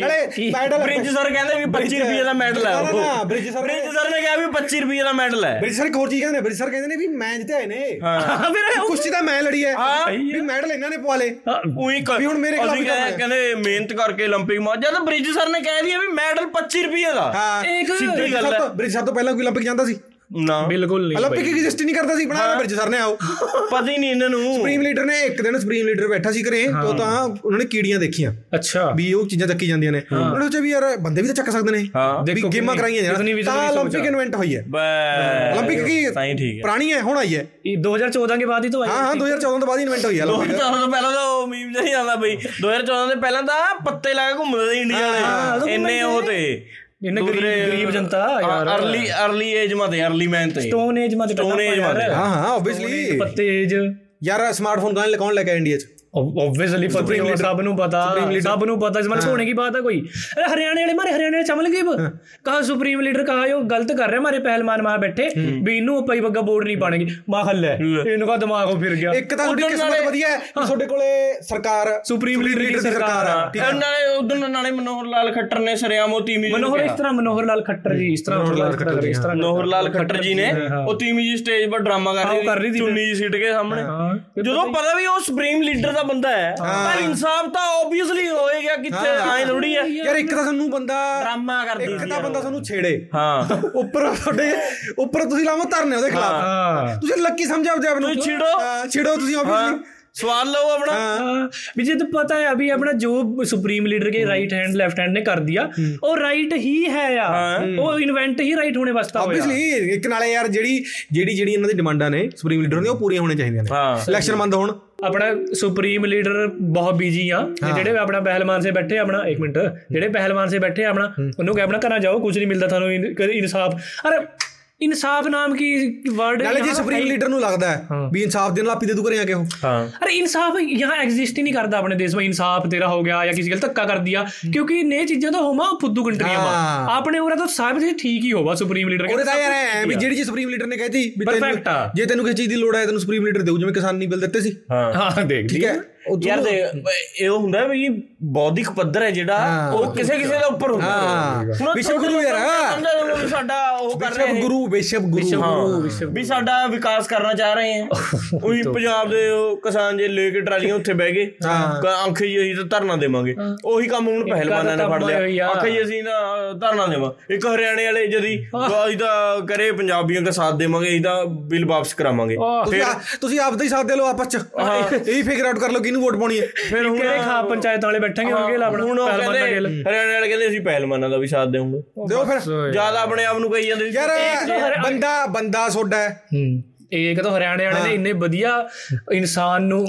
Speaker 1: ਨਾਲੇ ਮੈਡਲ
Speaker 2: ਬ੍ਰਿਜ ਸਰ ਕਹਿੰਦੇ ਵੀ 25 ਰੁਪਏ ਦਾ ਮੈਡਲ
Speaker 1: ਆ
Speaker 2: ਉਹ।
Speaker 1: ਬ੍ਰਿਜ ਸਰ
Speaker 2: ਬ੍ਰਿਜ ਸਰ ਨੇ ਕਿਹਾ ਵੀ 25 ਰੁਪਏ ਦਾ ਮੈਡਲ ਹੈ।
Speaker 1: ਬ੍ਰਿਜ ਸਰ ਇੱਕ ਹੋਰ ਚੀਜ਼ ਕਹਿੰਦੇ ਨੇ ਬ੍ਰਿਜ ਸਰ ਕਹਿੰਦੇ ਨੇ ਵੀ ਮੈਂ ਜਿੱਤੇ ਆਏ ਨੇ
Speaker 3: ਹਾਂ ਫਿਰ
Speaker 1: ਕੁਸ਼ਤੀ ਤਾਂ ਮੈਂ ਲੜੀ ਹੈ। ਵੀ ਮੈਡਲ ਇਹਨਾਂ ਨੇ ਪਵਾ ਲੇ
Speaker 2: ਉਹੀ
Speaker 1: ਵੀ ਹੁਣ ਮੇਰੇ ਖਿਲਾਫ
Speaker 2: ਕਹਿੰਦੇ ਮਿਹਨਤ ਕਰਕੇ 올림픽 ਮਾ ਜਦ ਬ੍ਰਿਜ ਸਰ ਨੇ ਕਹਿ ਦਿਆ ਵੀ ਮੈਡਲ 25 ਰੁਪਏ ਦਾ
Speaker 1: ਹਾਂ
Speaker 3: एक
Speaker 2: ਸਿੱਧੀ ਗੱਲ
Speaker 1: ਸਭ
Speaker 2: ਹੈ
Speaker 1: ਤੋਂ ਬ੍ਰਿਜ ਸਰ ਤੋਂ ਪਹਿਲਾਂ ਕੋਈ 올림픽 ਜਾਂਦਾ ਸੀ
Speaker 2: ਨਾ।
Speaker 1: ਬਿਲਕੁਲ ਨਹੀਂ
Speaker 3: ਓਲੰਪਿਕ
Speaker 1: ਐਗਜ਼ਿਸਟ ਨਹੀਂ ਕਰਦਾ ਸੀ ਬਣਾਇਆ ਬ੍ਰਿਜ ਸਰ ਨੇ ਆਓ।
Speaker 2: ਪਤਾ ਹੀ ਨਹੀਂ ਇਹਨਾਂ ਨੂੰ।
Speaker 1: ਸੁਪਰੀਮ ਲੀਡਰ ਨੇ ਇੱਕ ਦਿਨ ਸੁਪਰੀਮ ਲੀਡਰ ਬੈਠਾ ਸੀ ਘਰੇ ਤੋਂ ਤਾਂ ਉਹਨਾਂ ਨੇ ਕੀੜੀਆਂ ਦੇਖੀਆਂ।
Speaker 3: ਅੱਛਾ।
Speaker 1: ਵੀ ਉਹ ਚੀਜ਼ਾਂ ਚੱਕੀ ਜਾਂਦੀਆਂ ਨੇ। ਉਹਨਾਂ ਵਿੱਚ ਵੀ ਯਾਰ ਬੰਦੇ ਵੀ ਤਾਂ ਚੱਕ ਸਕਦੇ ਨੇ। ਵੀ ਗੇਮਾਂ ਕਰਾਈਆਂ ਜਾਣ। ਤਾਂ
Speaker 3: ਓਲੰਪਿਕ
Speaker 1: ਇਨਵੈਂਟ ਹੋਈ ਹੈ। ਓਲੰਪਿਕ ਕੀ ਪੁਰਾਣੀ ਹੈ ਹੁਣ ਆਈ ਹੈ।
Speaker 3: ਇਹ 2014 ਦੇ ਬਾਅਦ ਹੀ ਤਾਂ ਆਈ
Speaker 1: ਹਾਂ ਹਾਂ 2014 ਤੋਂ ਬਾਅਦ ਹੀ ਇਨਵੈਂਟ ਹੋਈ ਹੈ ਓਲੰਪਿਕ
Speaker 2: 2014 ਤੋਂ ਪਹਿਲਾਂ ਤਾਂ ਮੀਮ ਨਹੀਂ ਆਉਂਦਾ ਬਈ। 2014 ਦੇ ਪਹਿਲਾਂ ਤਾਂ ਪੱਤੇ ਲਾ ਕੇ ਘੁੰਮਦੇ ਸੀ ਇੰਡੀਆ
Speaker 3: ਵਾਲੇ।
Speaker 2: ਇੰਨੇ ਉਹ ਤੇ।
Speaker 3: इन्हें गरीब गरीब जनता यार
Speaker 2: ਅਰਲੀ ਅਰਲੀ ਏਜ ਮਾ ਤੇ ਅਰਲੀ ਮੈਨ ਤੇ
Speaker 3: स्टोन एज में
Speaker 2: Stone age में थे।
Speaker 1: ਹਾਂ ਹਾਂ ਆਬਵੀਅਸਲੀ
Speaker 3: पत्ते एज
Speaker 1: ਯਾਰ ਸਮਾਰਟਫੋਨ ਕੌਣ ਕੌਣ ਲੈ ਕੇ ਆਇਆ ਇੰਡੀਆ 'ਚ
Speaker 3: ਆਬਵੀਅਸਲੀ ਪਤਾ ਹੀ ਸਭ ਨੂੰ ਪਤਾ ਸਭ ਨੂੰ ਪਤਾ ਜਮਨ ਹੋਣੇ ਕੀ ਬਾਤ ਹੈ ਕੋਈ? ਅਰੇ ਹਰਿਆਣੇ ਵਾਲੇ ਮਾਰੇ ਹਰਿਆਣੇ ਵਾਲੇ ਚਮਲ ਗਏ ਕਹਾ ਸੁਪਰੀਮ ਲੀਡਰ ਕਹਾ ਇਹ ਗਲਤ ਕਰ ਰਿਹਾ ਮਾਰੇ ਪਹਿਲਵਾਨ ਮਾਂ ਬੈਠੇ। ਵੀ ਇਹਨੂੰ ਪਈ ਬੱਗਾ ਬੋਰਡ ਨਹੀਂ ਪਾਣਗੇ ਮਾਂ ਹੱਲ ਹੈ। ਇਹਨੂੰ ਕਾ ਦਿਮਾਗ ਫਿਰ ਗਿਆ।
Speaker 1: ਇੱਕ ਤਾਂ ਤੁਹਾਡੀ ਕਿਸਮਤ ਵਧੀਆ ਹੈ ਤੁਹਾਡੇ ਕੋਲੇ ਸਰਕਾਰ
Speaker 3: ਸੁਪਰੀਮ ਲੀਡਰ ਦੀ ਸਰਕਾਰ ਆ।
Speaker 2: ਨਾਲੇ ਉਦੋਂ ਨਾਲੇ ਮਨੋਹਰ ਲਾਲ ਖੱਟਰ ਨੇ ਸਰਿਆਮ ਉਹ ਤੀਮੀ
Speaker 3: ਮਨੋਹਰ ਇਸ ਤਰ੍ਹਾਂ ਮਨੋਹਰ ਲਾਲ ਖੱਟਰ ਜੀ ਇਸ ਤਰ੍ਹਾਂ ਮਨੋਹਰ ਲਾਲ ਖੱਟਰ ਇਸ ਤਰ੍ਹਾਂ
Speaker 2: ਮਨੋਹਰ ਲਾਲ ਖੱਟਰ ਜੀ ਨੇ ਉਹ ਤੀਮੀ ਜੀ ਸਟੇਜ 'ਤੇ ਡਰਾਮਾ ਕਰ
Speaker 3: ਉਹ ਰਹੀ ਸੀ।
Speaker 2: ਚੁੰਨੀ ਜੀ ਸਿੱਟ ਕੇ ਸਾਹਮਣੇ। ਜਦੋਂ ਪਤਾ ਵੀ ਉਹ ਸੁਪਰੀਮ ਲੀਡਰ ਦਾ ਬੰਦਾ ਹੈ ਤਾਂ ਇਨਸਾਫ ਤਾਂ ਆਬਵੀਅਸਲੀ ਹੋਏਗਾ ਕਿੱਥੇ ਐ ਥੋੜੀ ਹੈ
Speaker 1: ਯਾਰ ਇੱਕ ਤਾਂ ਤੁਹਾਨੂੰ ਬੰਦਾ
Speaker 2: ਡਰਾਮਾ ਕਰਦੀ
Speaker 1: ਇੱਕ
Speaker 2: ਸੀ
Speaker 1: ਤਾਂ ਬੰਦਾ ਤੁਹਾਨੂੰ ਛੇੜੇ
Speaker 2: ਹਾਂ
Speaker 1: ਉੱਪਰ ਤੁਹਾਡੇ ਉੱਪਰ ਤੁਸੀਂ ਲਾਵੋ ਧਰਨੇ ਉਹਦੇ ਖਿਲਾਫ
Speaker 3: ਹਾਂ
Speaker 1: ਤੁਸੀਂ ਲੱਕੀ ਸਮਝਿਆ ਆਪਦੇ ਆਪ ਨੂੰ
Speaker 2: ਤੁਸੀਂ ਛਿੜੋ।
Speaker 1: ਹਾਂ, ਛਿੜੋ ਤੁਸੀਂ ਆਬਵੀਅਸਲੀ
Speaker 2: ਸਵਾਲ ਲਓ ਆਪਣਾ
Speaker 3: हाँ, भी जे तो पता है अभी अपना जो सुप्रीम लीडर के राइट हैंड लेफ्ट हैंड ने कर दिया वो राइट ही है यार वो इन्वेंट ही राइट होने वास्ता होया
Speaker 1: ਆਬਵੀਅਸਲੀ ਇੱਕ ਨਾਲੇ ਯਾਰ ਜਿਹੜੀ ਜਿਹੜੀ ਜਿਹੜੀ ਇਹਨਾਂ ਦੀ ਡਿਮਾਂਡਾਂ ਨੇ ਸੁਪਰੀਮ ਲੀਡਰ ਦੀਆਂ ਉਹ ਪੂਰੀਆਂ ਹੋਣੀਆਂ ਚਾਹੀਦੀਆਂ ਨੇ
Speaker 2: ਹਾਂ
Speaker 1: ਇਲੈਕਸ਼ਨ ਬੰਦ ਹੋਣ
Speaker 3: ਆਪਣਾ ਸੁਪਰੀਮ ਲੀਡਰ ਬਹੁਤ ਬਿਜ਼ੀ ਆ। ਜਿਹੜੇ ਆਪਣਾ ਪਹਿਲਵਾਨ ਸੇ ਬੈਠੇ ਆਪਣਾ 1 ਮਿੰਟ ਜਿਹੜੇ ਪਹਿਲਵਾਨ ਸੇ ਬੈਠੇ ਆਪਣਾ ਉਹਨੂੰ ਕਹੇ ਆਪਣਾ ਘਰਾਂ ਜਾਓ ਕੁਝ ਨਹੀਂ ਮਿਲਦਾ ਤੁਹਾਨੂੰ ਇਨਸਾਫ। ਅਰੇ ਇਨਸਾਫ ਨਾਮ ਕੀ ਵਰਡ
Speaker 1: ਨਾਲੇ ਜੇ ਸੁਪਰੀਮ ਲੀਡਰ ਨੂੰ ਲੱਗਦਾ ਹੈ ਵੀ ਇਨਸਾਫ ਦੇ ਨਾਲ ਆਪੀ ਦੇ ਦੂ ਕਰੇ ਆ ਕੇ ਉਹ
Speaker 2: ਹਾਂ।
Speaker 3: ਅਰੇ ਇਨਸਾਫ ਯਹਾਂ ਐਗਜ਼ਿਸਟ ਹੀ ਨਹੀਂ ਕਰਦਾ ਆਪਣੇ ਦੇਸ਼ ਵਿੱਚ। ਇਨਸਾਫ ਤੇਰਾ ਹੋ ਗਿਆ ਜਾਂ ਕਿਸੇ ਗੱਲ ਧੱਕਾ ਕਰ ਦਿਆ। ਕਿਉਂਕਿ ਨੇ ਚੀਜ਼ਾਂ ਤਾਂ ਹੋਮਾ ਫੁੱਦੂ ਕੰਟਰੀਆਂ
Speaker 1: ਮਾ
Speaker 3: ਆਪਣੇ ਉਹਰਾ ਤਾਂ ਸਭ ਜੀ ਠੀਕ ਹੀ ਹੋਵਾ ਸੁਪਰੀਮ ਲੀਡਰ ਕਹਿੰਦਾ
Speaker 1: ਉਹਦਾ ਯਾਰ ਐ ਵੀ ਜਿਹੜੀ ਜੀ ਸੁਪਰੀਮ ਲੀਡਰ ਨੇ ਕਹਿਤੀ ਵੀ ਤੈਨੂੰ ਜੇ ਤੈਨੂੰ ਕਿਸੇ ਚੀਜ਼ ਦੀ ਲੋੜ ਹੈ ਤੈਨੂੰ ਸੁਪਰੀਮ ਲੀਡਰ ਦੇਊ ਜਿਵੇਂ ਕਿਸਾਨ ਨਹੀਂ ਬਿੱਲ ਦਿੱਤੇ ਸੀ।
Speaker 2: ਹਾਂ।
Speaker 3: ਹਾਂ ਦੇਖ
Speaker 1: ਠੀਕ ਹੈ।
Speaker 2: ਯਾਰ ਦੇ ਇਹ ਹੁੰਦਾ ਵੀ ਬੌਧਿਕ ਪੱਧਰ ਹੈ ਜਿਹੜਾ ਉਹ ਕਿਸੇ ਕਿਸੇ ਦਾ ਉੱਪਰ ਹੁੰਦਾ।
Speaker 1: ਵਿਸ਼ਵ ਗੁਰੂ ਯਾਰ।
Speaker 2: ਸਾਡਾ ਉਹ ਕਰ ਰਹੇ
Speaker 1: ਵਿਸ਼ਵ ਗੁਰੂ ਵਿਸ਼ਵ ਗੁਰੂ।
Speaker 2: ਵੀ ਸਾਡਾ ਵਿਕਾਸ ਕਰਨਾ ਚਾਹ ਰਹੇ ਹੈ ਉਹੀ ਪੰਜਾਬ ਦੇ ਉਹ ਕਿਸਾਨ ਜੇ ਲੈ ਕੇ ਟਰਾਲੀਆਂ ਉੱਥੇ ਬਹਿ ਗਏ। ਆਖੇ ਜੀ ਅਸੀਂ ਤਾਂ ਧਰਨਾ ਦੇਵਾਂਗੇ। ਉਹੀ ਕੰਮ ਹੁਣ ਪਹਿਲਵਾਨਾਂ ਨੇ ਫੜ ਲਿਆ। ਆਖੇ ਜੀ ਅਸੀਂ ਨਾ ਧਰਨਾ ਦੇਵਾਂ। ਇੱਕ ਹਰਿਆਣੇ ਵਾਲੇ ਜਦੀ ਅਸੀਂ ਤਾਂ ਕਰੇ ਪੰਜਾਬੀਆਂ ਦਾ ਸਾਥ ਦੇਵਾਂਗੇ ਅਸੀਂ ਤਾਂ ਬਿੱਲ ਵਾਪਸ ਕਰਾਵਾਂਗੇ।
Speaker 1: ਤੁਸੀਂ ਆ- ਤੁਸੀਂ ਆਪਦਾ ਹੀ ਸਾਥ ਦੇ ਲਓ ਆਪਸ ਚ। ਇਹ ਫਿਗਰ ਆਊਟ ਕਰ ਲਓ ਕਿਹਨੂੰ ਵੋਟ ਪਾਉਣੀ ਹੈ।
Speaker 2: ਫਿਰ ਹੁਣ
Speaker 3: ਕਿਹੜੇ ਖਾ ਪੰਚਾਇਤ ਵਾਲੇ ਬੈਠਾਂਗੇ
Speaker 2: ਹੁਣ ਗੇਲ
Speaker 3: ਆਪਣਾ
Speaker 2: ਪਹਿਲਵਾਨ
Speaker 3: ਦਾ ਗੇਲ
Speaker 2: ਹਰਿਆਣਾ ਵਾਲੇ ਕਹਿੰਦੇ ਅਸੀਂ ਪਹਿਲਵਾਨਾਂ ਦਾ ਵੀ ਸਾਥ ਦੇਵਾਂਗੇ।
Speaker 1: ਦਿਓ ਫਿਰ
Speaker 2: ਜ਼ਿਆਦਾ ਆਪਣੇ ਆਪ ਨੂੰ ਕਹੀ ਜਾਂਦੇ
Speaker 1: ਯਾਰ ਬੰਦਾ ਬੰਦਾ ਸੋਡਾ ਹੈ।
Speaker 3: ਇਹ ਕਹਿੰਦਾ ਹਰਿਆਣੇ ਵਾਲੇ ਨੇ ਇੰਨੇ ਵਧੀਆ ਇਨਸਾਨ ਨੂੰ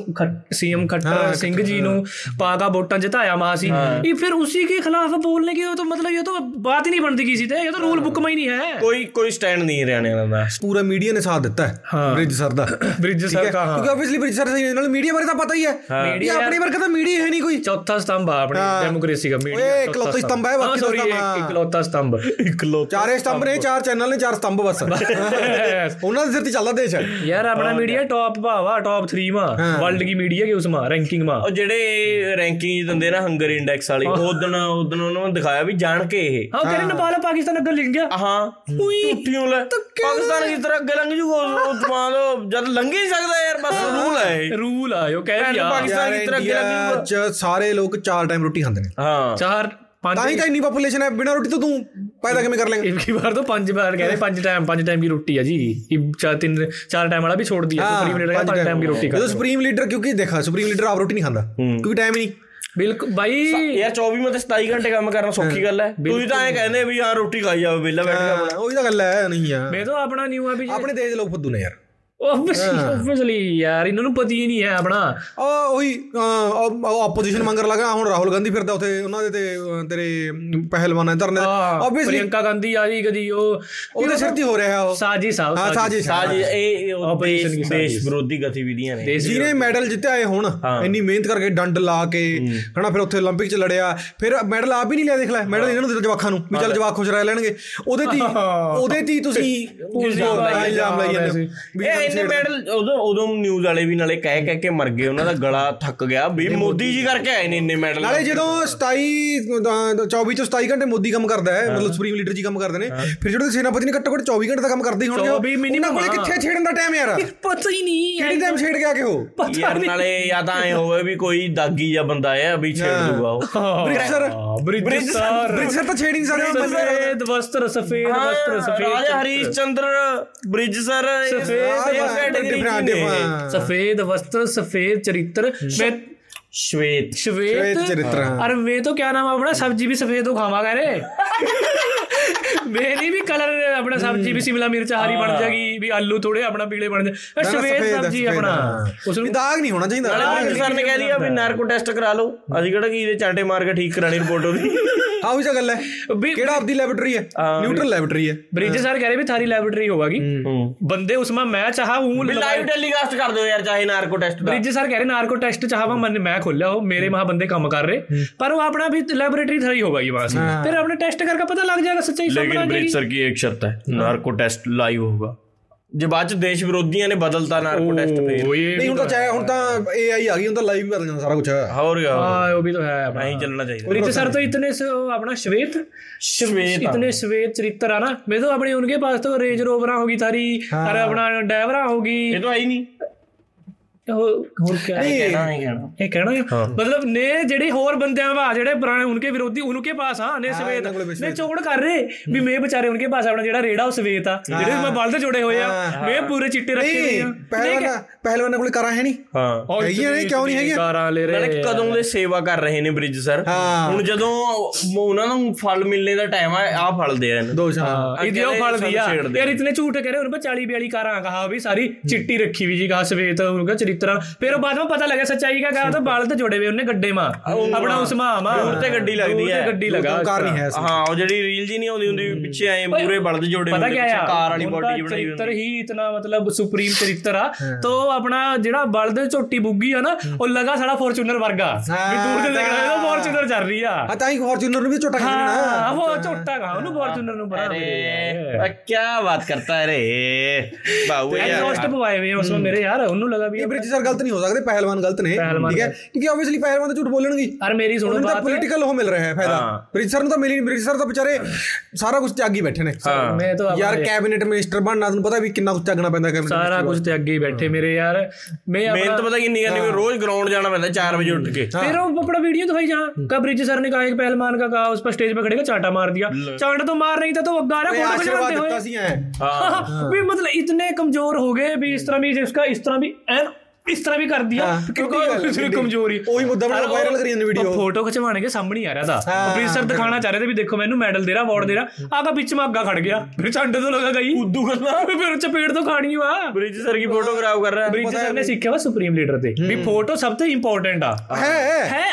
Speaker 3: ਸੀਐਮ ਖੱਟਰ ਸਿੰਘ ਜੀ ਨੂੰ ਪਾਗਾ ਵੋਟਾਂ ਜਿਤਾਇਆ ਮਾ ਸੀ। ਇਹ ਫਿਰ ਉਸੇ ਕੇ ਖਿਲਾਫ ਬੋਲਨੇ ਕੀ ਤਾਂ ਮਤਲਬ ਇਹ ਤਾਂ ਬਾਤ ਹੀ ਨਹੀਂ ਬਣਦੀ ਕਿਸੇ ਤੇ ਇਹ ਤਾਂ ਰੂਲ ਬੁੱਕ ਮੈਂ ਹੀ ਨਹੀਂ ਹੈ।
Speaker 2: ਕੋਈ ਕੋਈ ਸਟੈਂਡ ਨਹੀਂ ਹਰਿਆਣੇ ਵਾਲਾ ਦਾ।
Speaker 1: ਪੂਰਾ ਮੀਡੀਆ ਨੇ ਸਾਥ ਦਿੱਤਾ ਹੈ ਬ੍ਰਿਜ ਸਰ ਦਾ।
Speaker 3: ਬ੍ਰਿਜ ਸਰ ਦਾ
Speaker 1: ਕਿਉਂਕਿ ਆਬਵੀਅਸਲੀ ਬ੍ਰਿਜ ਸਰ ਦੇ ਨਾਲ ਮੀਡੀਆ ਬਾਰੇ ਤਾਂ ਪਤਾ ਹੀ ਹੈ। ਮੀਡੀਆ ਆਪਣੇ ਵਰਗਾ ਤਾਂ ਮੀਡੀਆ ਹੈ ਨਹੀਂ ਕੋਈ।
Speaker 3: ਚੌਥਾ ਸਤੰਭ ਆ ਆਪਣੀ
Speaker 1: ਡੈਮੋਕ੍ਰੇਸੀ ਦਾ ਮੀਡੀਆ ਓਏ ਇਕਲੌਤਾ
Speaker 3: ਸਤੰਭ।
Speaker 1: ਹੈ ਬਾਕੀ ਸੌਰੀ
Speaker 3: ਇਕਲੌਤਾ ਸਤੰਭ।
Speaker 2: ਇਕਲੌਤਾ
Speaker 1: ਚਾਰੇ ਸਤੰਭ ਨੇ ਚਾਰ ਚੈਨਲ ਨੇ ਚਾਰ ਸਤੰਭ ਬਸ। ਉਹਨਾਂ ਦੇ ਸਿਰ ਤੇ ਚੱਲਦਾ ਦੇਸ਼। ਹੈ
Speaker 3: यार अपना मीडिया टॉप भावा टॉप 3 मा वर्ल्ड की मीडिया के उसमें रैंकिंग में
Speaker 2: ਉਹ ਜਿਹੜੇ ਰੈਂਕਿੰਗ ਦਿੰਦੇ ਨਾ ਹੰਗਰ ਇੰਡੈਕਸ ਵਾਲੀ ਉਦੋਂ ਉਦੋਂ ਉਹਨਾਂ ਨੂੰ ਦਿਖਾਇਆ ਵੀ ਜਾਣ ਕੇ ਇਹ
Speaker 3: हाँ कह रहे नेपाल और पाकिस्तान अगर लिख गया
Speaker 2: ਹਾਂ ਝੂਠੀਆਂ ਲੈ ਪਾਕਿਸਤਾਨ ਕਿਸ ਤਰ੍ਹਾਂ ਅੱਗੇ ਲੰਘ ਜੂਗਾ ਉਹ ਜਮਾਨ ਜਦ ਲੰਘ ਹੀ ਨਹੀਂ ਸਕਦਾ ਯਾਰ ਬਸ ਰੂਲ ਹੈ ਇਹ।
Speaker 3: रूल आयो कह
Speaker 2: ਭੈਣ
Speaker 3: दिया
Speaker 2: ਪਾਕਿਸਤਾਨ
Speaker 1: ਯਾਰ
Speaker 2: ਕਿਸ ਤਰ੍ਹਾਂ ਅੱਗੇ ਲੰਘ
Speaker 1: ਇੰਡੀਆ
Speaker 2: ਜੂਗਾ
Speaker 1: ਚ ਸਾਰੇ ਲੋਕ ਚਾਰ ਟਾਈਮ ਰੋਟੀ ਖਾਂਦੇ ਨੇ
Speaker 2: ਹਾਂ
Speaker 3: चार पांच
Speaker 1: ਤਾਂ ਹੀ ਤਾਂ ਇੰਨੀ ਪੋਪੂਲੇਸ਼ਨ ਹੈ ਬਿਨਾਂ ਰੋਟੀ ਤੋਂ ਤੂੰ ਫਾਇਦਾ ਕਿਵੇਂ ਕਰ ਲੇਗਾ
Speaker 3: ਇਨਕੀ ਵਾਰ ਤਾਂ ਪੰਜ ਵਾਰ ਕਹਿੰਦੇ ਪੰਜ ਟਾਈਮ ਪੰਜ ਟਾਈਮ ਦੀ ਰੋਟੀ ਆ ਜੀ। ਇਹ ਚਾਰ ਤਿੰਨ ਚਾਰ ਟਾਈਮ ਵਾਲਾ ਵੀ ਛੋੜ ਦਿਆ ਸੁਪਰੀਮ ਲੀਡਰ ਕਹਿੰਦਾ ਪੰਜ ਟਾਈਮ ਦੀ ਰੋਟੀ ਖਾ
Speaker 1: ਜਦੋਂ ਸੁਪਰੀਮ ਲੀਡਰ ਕਿਉਂਕਿ ਦੇਖਾ ਸੁਪਰੀਮ ਲੀਡਰ ਆਪ ਰੋਟੀ ਨਹੀਂ ਖਾਂਦਾ ਕਿਉਂਕਿ ਟਾਈਮ ਨਹੀਂ।
Speaker 3: ਬਿਲਕੁਲ ਬਾਈ।
Speaker 2: ਯਾਰ 24 ਮਤੇ 27 ਘੰਟੇ ਕੰਮ ਕਰਨਾ ਸੌਖੀ ਗੱਲ ਹੈ। ਤੁਸੀਂ ਤਾਂ ਐ ਕਹਿੰਦੇ ਵੀ ਯਾਰ ਰੋਟੀ ਖਾਈ ਜਾਓ ਵਿਹਲਾ ਬੈਠ ਕੇ
Speaker 1: ਆਪਣਾ ਉਹੀ ਤਾਂ ਗੱਲ ਹੈ ਨਹੀਂ ਯਾਰ
Speaker 3: ਮੈਂ ਤਾਂ ਆਪਣਾ ਨਿਊ ਆ ਵੀ
Speaker 1: ਆਪਣੇ ਦੇਸ਼ ਦੇ ਲੋਕ ਫੁੱਦੂ ਨੇ ਯਾਰ।
Speaker 3: ਆਬਵੀਅਸਲੀ ਯਾਰ ਇਹਨਾਂ ਨੂੰ ਪਤਾ ਹੀ ਨਹੀਂ ਹੈ
Speaker 1: ਆਪਣਾ। ਆ ਉਹੀ ਆਪੋਜੀਸ਼ਨ ਮੰਗਰ ਲਗਾ ਹੁਣ ਰਾਹੁਲ ਗਾਂਧੀ ਫਿਰਦਾ ਉਥੇ ਉਹਨਾਂ ਦੇ ਤੇ ਤੇਰੇ ਪਹਿਲਵਾਨਾਂ ਧਰਨੇ ਆਬਵੀਅਸਲੀ
Speaker 3: ਪ੍ਰਿਯੰਕਾ ਗਾਂਧੀ ਆ ਜੀ ਕਦੀ ਉਹ
Speaker 1: ਉਹਦੇ ਸ਼ਰਤੀ ਹੋ ਰਿਹਾ ਉਹ।
Speaker 3: ਸਾਜੀ ਸਾਹਿਬ
Speaker 1: ਹਾਂ ਸਾਜੀ
Speaker 2: ਸਾਜੀ ਇਹ
Speaker 3: ਆਪੋਜੀਸ਼ਨ
Speaker 2: ਦੇਸ਼ ਵਿਰੋਧੀ ਗਤੀਵਿਧੀਆਂ ਨੇ।
Speaker 1: ਜਿਹਨੇ ਮੈਡਲ ਜਿੱਤਿਆ ਇਹ ਹੁਣ ਇੰਨੀ ਮਿਹਨਤ ਕਰਕੇ ਡੰਡ ਲਾ ਕੇ ਹਨਾ ਫਿਰ ਉੱਥੇ 올림픽 ਚ ਲੜਿਆ। ਫਿਰ ਮੈਡਲ ਆਪ ਹੀ ਨਹੀਂ ਲਿਆ ਦੇਖ ਲੈ ਮੈਡਲ ਇਹਨਾਂ ਨੂੰ ਦਿੱਤਾ ਜਵਾਖਾਂ ਨੂੰ ਵੀ ਚੱਲ ਜਵਾਖ ਖੁਸ਼ ਰਹਿ ਲੈਣਗੇ। ਉਹਦੇ ਤੇ ਉਹਦੇ ਤੇ ਤੁਸੀਂ ਇਲਜ਼ਾਮ ਲਾਈ ਜਾਂਦੇ
Speaker 2: ਇੰਨੇ ਮੈਡਲ ਉਦੋਂ ਉਦੋਂ ਨਿਊਜ਼ ਵਾਲੇ ਵੀ ਨਾਲੇ ਕਹਿ ਕਹਿ ਕੇ ਮਰ ਗਏ ਉਹਨਾਂ ਦਾ ਗਲਾ ਥੱਕ ਗਿਆ। ਵੀ ਮੋਦੀ ਜੀ ਕਰਕੇ ਆਏ ਨੇ ਇੰਨੇ ਮੈਡਲ
Speaker 1: ਨਾਲੇ ਜਦੋਂ 27 24 ਤੋਂ 27 ਘੰਟੇ ਮੋਦੀ ਕੰਮ ਕਰਦਾ ਹੈ ਮਤਲਬ ਸੁਪਰੀਮ ਲੀਡਰ ਜੀ ਕੰਮ ਕਰਦੇ ਨੇ। ਫਿਰ ਜਿਹੜੇ ਸੈਨਾਪਤੀ ਨੇ ਘੱਟੋ ਘੱਟ 24 ਘੰਟੇ ਦਾ ਕੰਮ ਕਰਦੇ ਹੋਣਗੇ ਉਹਨਾਂ ਕੋਲੇ ਕਿੱਥੇ ਛੇੜਨ ਦਾ ਟਾਈਮ ਯਾਰ?
Speaker 3: ਪਤਾ ਹੀ ਨਹੀਂ
Speaker 1: ਕਿਹੜੀ ਟਾਈਮ ਛੇੜ ਕੇ ਆ ਕੇ ਹੋ
Speaker 2: ਯਾਰ ਨਾਲੇ ਜਾਂ ਤਾਂ ਐ ਹੋਵੇ ਵੀ ਕੋਈ ਦਾਗੀ ਜਾਂ ਬੰਦਾ ਹੈ ਵੀ ਛੇੜ ਦੂਗਾ ਉਹ।
Speaker 3: ਬ੍ਰਿਜਸਰ
Speaker 1: ਬ੍ਰਿਜਸਰ ਬ੍ਰਿਜਸਰ ਤਾਂ ਛੇੜ ਨਹੀਂ ਸਕਦਾ
Speaker 3: ਸਫੇਦ ਵਸਤਰ ਸਫੇਦ ਵਸਤਰ ਸਫੇਦ।
Speaker 2: ਰਾਜਾ ਹਰੀਸ਼ ਚੰਦਰ ਬ੍ਰਿਜਸਰ ਸਫੇਦ ਬ੍ਰਿਜ ਸਰ
Speaker 3: सफेद वस्त्र सफेद चरित्र मैं
Speaker 2: श्वेत
Speaker 3: श्वेत
Speaker 1: श्वेत चरित्र, हाँ।
Speaker 3: अरे मैं तो क्या नाम है अपना सब्जी भी सफेद हो खावा करे मेरी भी कलर अपना सब्जी भी शिमला मिर्च हरी बन जाएगी भी आलू थोड़े अपना पीले बन जाए सफेद सब्जी अपना उसमें
Speaker 1: ਦਾਗ ਨਹੀਂ ਹੋਣਾ ਚਾਹੀਦਾ
Speaker 2: ਬ੍ਰਿਜ ਸਰ ਨੇ ਕਹਿ ਦਿਆ ਵੀ ਨਾਰਕੋ ਟੈਸਟ ਕਰਾ ਲਓ ਅਸੀਂ ਕਿਹੜਾ ਕੀ ਇਹਦੇ ਚਾਂਟੇ ਮਾਰ ਕੇ ਠੀਕ ਕਰਾਣੀ ਰਿਪੋਰਟ ਉਹਦੀ
Speaker 1: ਹਾਂ ਉਹੀ ਤਾਂ ਗੱਲ ਹੈ
Speaker 3: ਵੀ
Speaker 1: ਕਿਹੜਾ ਆਪਦੀ ਲੈਬੋਰੇਟਰੀ ਹੈ ਨਿਊਟਰਲ ਲੈਬੋਰੇਟਰੀ ਹੈ
Speaker 3: ब्रिज सर कह रहे भी थारी लेबोरेटरी होगी बंदे उसमें मैं चाहा हूँ
Speaker 2: ਵੀ ਲਾਈਵ ਟੈਲੀਕਾਸਟ ਕਰ ਦਿਓ ਯਾਰ ਚਾਹੇ ਨਾਰਕੋ ਟੈਸਟ ਦਾ
Speaker 3: ब्रिज सर कह रहे नार्को टेस्ट चाहवा मन मैं खोलिया हो मेरे वहां बंदे काम कर रहे पर वो अपना भी लेबोरेटरी थारी होगा ये वहां से फिर अपने टेस्ट करके पता लग जाएगा सच्चाई सामने आ जाएगी
Speaker 2: ਸਰ ਕੀ ਇੱਕ ਸ਼ਰਤ ਹੈ ਨਾਰਕੋ ਟੈਸਟ ਲਾਈਵ ਹੋਊਗਾ ਜੇ ਬਾਅਦ ਚ ਦੇਸ਼ ਵਿਰੋਧੀਆਂ ਨੇ ਬਦਲਤਾ ਨਾਰਕੋ ਟੈਸਟ ਫੇਰ।
Speaker 1: ਨਹੀਂ ਹੁਣ ਤਾਂ ਚਾਹੇ ਹੁਣ ਤਾਂ ਏਆਈ ਆ ਗਈ ਹੁਣ ਤਾਂ ਲਾਈਵ ਬਦਲ ਜਾਂਦਾ ਸਾਰਾ ਕੁਝ
Speaker 2: ਹੋਰ
Speaker 3: ਹਾਂ ਉਹ ਵੀ ਤਾਂ ਹੈ ਆਪਣਾ।
Speaker 2: ਹੀ ਚੱਲਣਾ ਚਾਹੀਦਾ।
Speaker 3: ਔਰ ਇਹ ਸਰ ਤਾਂ ਇਤਨੇ ਆਪਣਾ
Speaker 2: ਸ਼ਵੇਤ। ਸ਼ਵੇਤ
Speaker 3: ਇਤਨੇ ਸ਼ਵੇਤ ਚਰਿੱਤਰ ਆ ਨਾ। ਮੇਰੇ ਤੋਂ ਆਪਣੇ ਉਨਕੇ ਪਾਸ ਤਾਂ ਰੇਂਜ ਰੋਵਰਾਂ ਹੋਗੀ ਸਾਰੀ। ਅਰੇ ਆਪਣਾ ਡਾਇਵਰਾ ਹੋਗੀ
Speaker 2: ਇਹ ਤਾਂ ਆਈ ਨਹੀਂ।
Speaker 3: ਹੋਰ ਕੀ
Speaker 2: ਕਹਿਣਾ ਹੈ
Speaker 3: ਇਹ ਕਹਿਣਾ ਹੈ। ਮਤਲਬ ਨੇ ਜਿਹੜੇ ਹੋਰ ਬੰਦਿਆਂ ਵਾ ਜਿਹੜੇ ਪੁਰਾਣੇ ਉਨਕੇ ਵਿਰੋਧੀ ਉਨਕੇ ਪਾਸ ਆ ਨੇ ਸਵੇਤ। ਨੇ ਚੋੜ ਕਰ ਰਹੇ ਵੀ ਮੈਂ ਵਿਚਾਰੇ ਉਨਕੇ ਪਾਸ ਆਪਣਾ ਜਿਹੜਾ ਰੇੜਾ ਉਹ ਸਵੇਤ ਆ। ਜਿਹੜੇ ਮੈਂ ਬਲਦ ਜੋੜੇ ਹੋਏ ਆ ਮੈਂ ਪੂਰੇ ਚਿੱਟੇ ਰੱਖੇ ਹੋਏ ਆ।
Speaker 1: ਪਹਿਲਵਾਨਾਂ ਪਹਿਲਵਾਨਾਂ ਕੋਲ ਕਰਾਂ ਹੈ ਨਹੀਂ।
Speaker 2: ਹਾਂ।
Speaker 1: ਹੈਗੀਆਂ ਨਹੀਂ ਕਿਉਂ ਨਹੀਂ ਹੈਗੀਆਂ?
Speaker 3: ਕਾਰਾਂ ਲੈ ਰਹੇ
Speaker 2: ਕਦੋਂ ਦੇ ਸੇਵਾ ਕਰ ਰਹੇ ਨੇ ਬ੍ਰਿਜ ਸਰ ਹੁਣ ਜਦੋਂ ਉਹਨਾਂ ਨੂੰ ਫਲ ਮਿਲਣੇ ਦਾ ਟਾਈਮ ਆ ਆ ਫਲ ਦੇ ਰਹੇ ਨੇ।
Speaker 1: ਦੋ ਸ਼ਾਹ
Speaker 3: ਇਹਦੇ ਉਹ ਫਲ ਦਿਆ ਯਾਰ ਇਤਨੇ ਝੂਠ ਕਹਿ ਰਹੇ ਉਹਨਾਂ 40 42 ਕਾਰਾਂ ਕਹਾ ਵੀ ਸਾਰੀ ਚਿੱਟੀ ਰੱਖੀ ਵੀ ਜੀ ਕਹਾ ਸਵੇਤ ਉਹਨਾਂ दूसरी तरफ फिर बाद में पता लगा सच्चाई का कहा था बाल तो जोड़े हुए उन्हें गड्ढे में ਆਪਣਾ ਉਸ ਮਾਮਾ
Speaker 2: ਦੂਰ ਤੇ ਗੱਡੀ ਲੱਗਦੀ ਹੈ।
Speaker 3: ਗੱਡੀ ਲਗਾ
Speaker 1: ਕਾਰ ਨਹੀਂ ਹੈ
Speaker 2: ਹਾਂ ਉਹ ਜਿਹੜੀ ਰੀਲ ਜੀ ਨਹੀਂ ਆਉਂਦੀ ਹੁੰਦੀ ਪਿੱਛੇ ਐ ਪੂਰੇ ਬਲਦ ਜੋੜੇ ਹੁੰਦੇ ਕਾਰ ਵਾਲੀ ਬੋਡੀ ਜੀ ਬਣਾਈ ਹੁੰਦੀ।
Speaker 3: ਚਰਿੱਤਰ ਹੀ ਇਤਨਾ ਮਤਲਬ ਸੁਪਰੀਮ ਚਰਿੱਤਰ ਆ। ਤੋ ਆਪਣਾ ਜਿਹੜਾ ਬਲਦ ਝੋਟੀ ਬੁੱਗੀ ਆ ਨਾ ਉਹ ਲਗਾ ਸਾਡਾ ਫੋਰਚੂਨਰ ਵਰਗਾ। ਵੀ ਦੂਰ ਤੇ ਦੇਖਣਾ ਉਹ ਫੋਰਚੂਨਰ ਚੱਲ ਰਹੀ ਆ।
Speaker 1: ਹਾਂ ਤਾਂ ਹੀ ਫੋਰਚੂਨਰ ਨੂੰ ਵੀ ਝੋਟਾ ਖਿੱਚਣਾ
Speaker 3: ਹਾਂ ਉਹ ਝੋਟਾ ਗਾ ਉਹਨੂੰ ਫੋਰਚੂਨਰ ਨੂੰ
Speaker 2: ਬੜਾ ਅਰੇ ਕੀ ਬਾਤ ਕਰਤਾ ਰੇ। ਬਾਊ ਯਾਰ।
Speaker 3: ਐਗਜ਼ੌਸਟ ਪਵਾਏ ਹੋਏ ਉਸ ਮੇਰੇ ਯਾਰ ਉਹਨੂੰ ਲਗਾ ਵੀ
Speaker 1: ਜੱਜ ਸਰ ਗਲਤ ਨਹੀਂ ਹੋ ਸਕਦੇ ਪਹਿਲਵਾਨ ਗਲਤ ਨੇ ਠੀਕ ਹੈ? ਕਿਉਂਕਿ ਆਬਵੀਅਸਲੀ ਪਹਿਲਵਾਨ ਤਾਂ ਝੂਠ ਬੋਲਣਗੇ
Speaker 3: ਅਰ ਮੇਰੀ ਸੁਣੋ ਬਾਤ ਤਾਂ
Speaker 1: ਪੋਲੀਟੀਕਲ ਹੋ ਮਿਲ ਰਿਹਾ ਹੈ ਫਾਇਦਾ। ਬ੍ਰਿਜ ਸਰ ਨੂੰ ਤਾਂ ਮਿਲੀ ਨਹੀਂ ਬ੍ਰਿਜ ਸਰ ਤਾਂ ਵਿਚਾਰੇ ਸਾਰਾ ਕੁਝ ਤਿਆਗੀ ਬੈਠੇ ਨੇ।
Speaker 3: ਮੈਂ ਤਾਂ
Speaker 1: ਯਾਰ ਕੈਬਨਿਟ ਮਿਨਿਸਟਰ ਬਣਨਾ ਤੁਹਾਨੂੰ ਪਤਾ ਵੀ ਕਿੰਨਾ ਕੁਝ ਤਿਆਗਣਾ ਪੈਂਦਾ ਕੈਬਨਿਟ
Speaker 3: ਸਾਰਾ ਕੁਝ ਤਿਆਗੀ ਬੈਠੇ ਮੇਰੇ ਯਾਰ। ਮੈਂ ਆਪਣਾ
Speaker 2: ਤਾਂ ਪਤਾ ਕਿੰਨੀ ਕਰਨੀ ਵੀ ਰੋਜ਼ ਗਰਾਊਂਡ ਜਾਣਾ ਪੈਂਦਾ 4 ਵਜੇ ਉੱਠ
Speaker 3: ਕੇ। ਫਿਰ ਉਹ ਆਪਣਾ ਵੀਡੀਓ ਦਿਖਾਈ ਜਹਾਂ ਕਾ ਬ੍ਰਿਜ ਸਰ ਨੇ ਕਹਾ ਇੱਕ ਪਹਿਲਵਾਨ ਕਾ ਕਹਾ ਉਸ ਪਰ ਸਟੇਜ ਪਰ ਖੜੇ ਕੇ ਚਾਟਾ ਮਾਰ ਦਿਆ। ਚਾਂਟ
Speaker 1: ਤੋਂ
Speaker 3: ਮਾਰ
Speaker 1: ਨਹੀਂ
Speaker 3: ਤਾਂ
Speaker 1: ਤੋ ਅੱਗਾ
Speaker 2: ਨਾ
Speaker 3: ਫੋਟੋ ਖਿਚਵਾਉਂਦੇ ਹੋਏ? ਹਾਂ। ਵੀ ਮਤਲਬ ਇਤਨੇ ਕਮਜ਼ੋਰ ਹੋ ਗਏ ਵੀ ਇਸ ਤਰ੍ਹਾਂ ਵੀ ਜਿਸ ਇਸ ਤਰ੍ਹਾਂ ਵੀ ਐਨ ਇਸ
Speaker 1: ਤਰ੍ਹਾਂ ਵੀ ਕਰਦੀ ਆ
Speaker 3: ਕਿਉਂਕਿ
Speaker 1: ਸਿਰ
Speaker 3: ਕਮਜ਼ੋਰੀ
Speaker 1: ਉਹੀ ਮੁੱਦਾ ਬਣਾ ਵਾਇਰਲ ਕਰੀ ਜਾਂਦੇ ਵੀਡੀਓ
Speaker 3: ਫੋਟੋ ਖਿਚਵਾਣ ਕੇ ਸਾਹਮਣੇ ਆ ਰਿਹਾ ਦਾ ਪ੍ਰੋਫੈਸਰ ਦਿਖਾਣਾ ਚਾਹ ਰਿਹਾ ਤੇ ਵੀ ਦੇਖੋ ਮੈਨੂੰ ਮੈਡਲ ਦੇ ਰਿਹਾ ਅਵਾਰਡ ਦੇ ਰਿਹਾ ਆਗਾ ਵਿੱਚ ਮਾਗਾ ਖੜ ਗਿਆ। ਫਿਰ ਛੰਡ ਤੋਂ ਲਗਾ
Speaker 2: ਗਈ। ਉਦੋਂ
Speaker 3: ਕਰਨਾ ਫਿਰ ਚਪੇੜ ਤੋਂ ਖਾਣੀ
Speaker 2: ਵਾ। ਬ੍ਰਿਜ ਸਰ ਕੀ ਫੋਟੋ ਖਰਾਬ ਕਰ ਰਿਹਾ
Speaker 3: ਬ੍ਰਿਜ ਸਰ ਨੇ ਸਿੱਖਿਆ ਵਾ ਸੁਪਰੀਮ ਲੀਡਰ ਤੇ। ਵੀ ਫੋਟੋ ਸਭ ਤੋਂ ਇੰਪੋਰਟੈਂਟ ਆ।
Speaker 1: ਹੈ
Speaker 3: ਹੈ।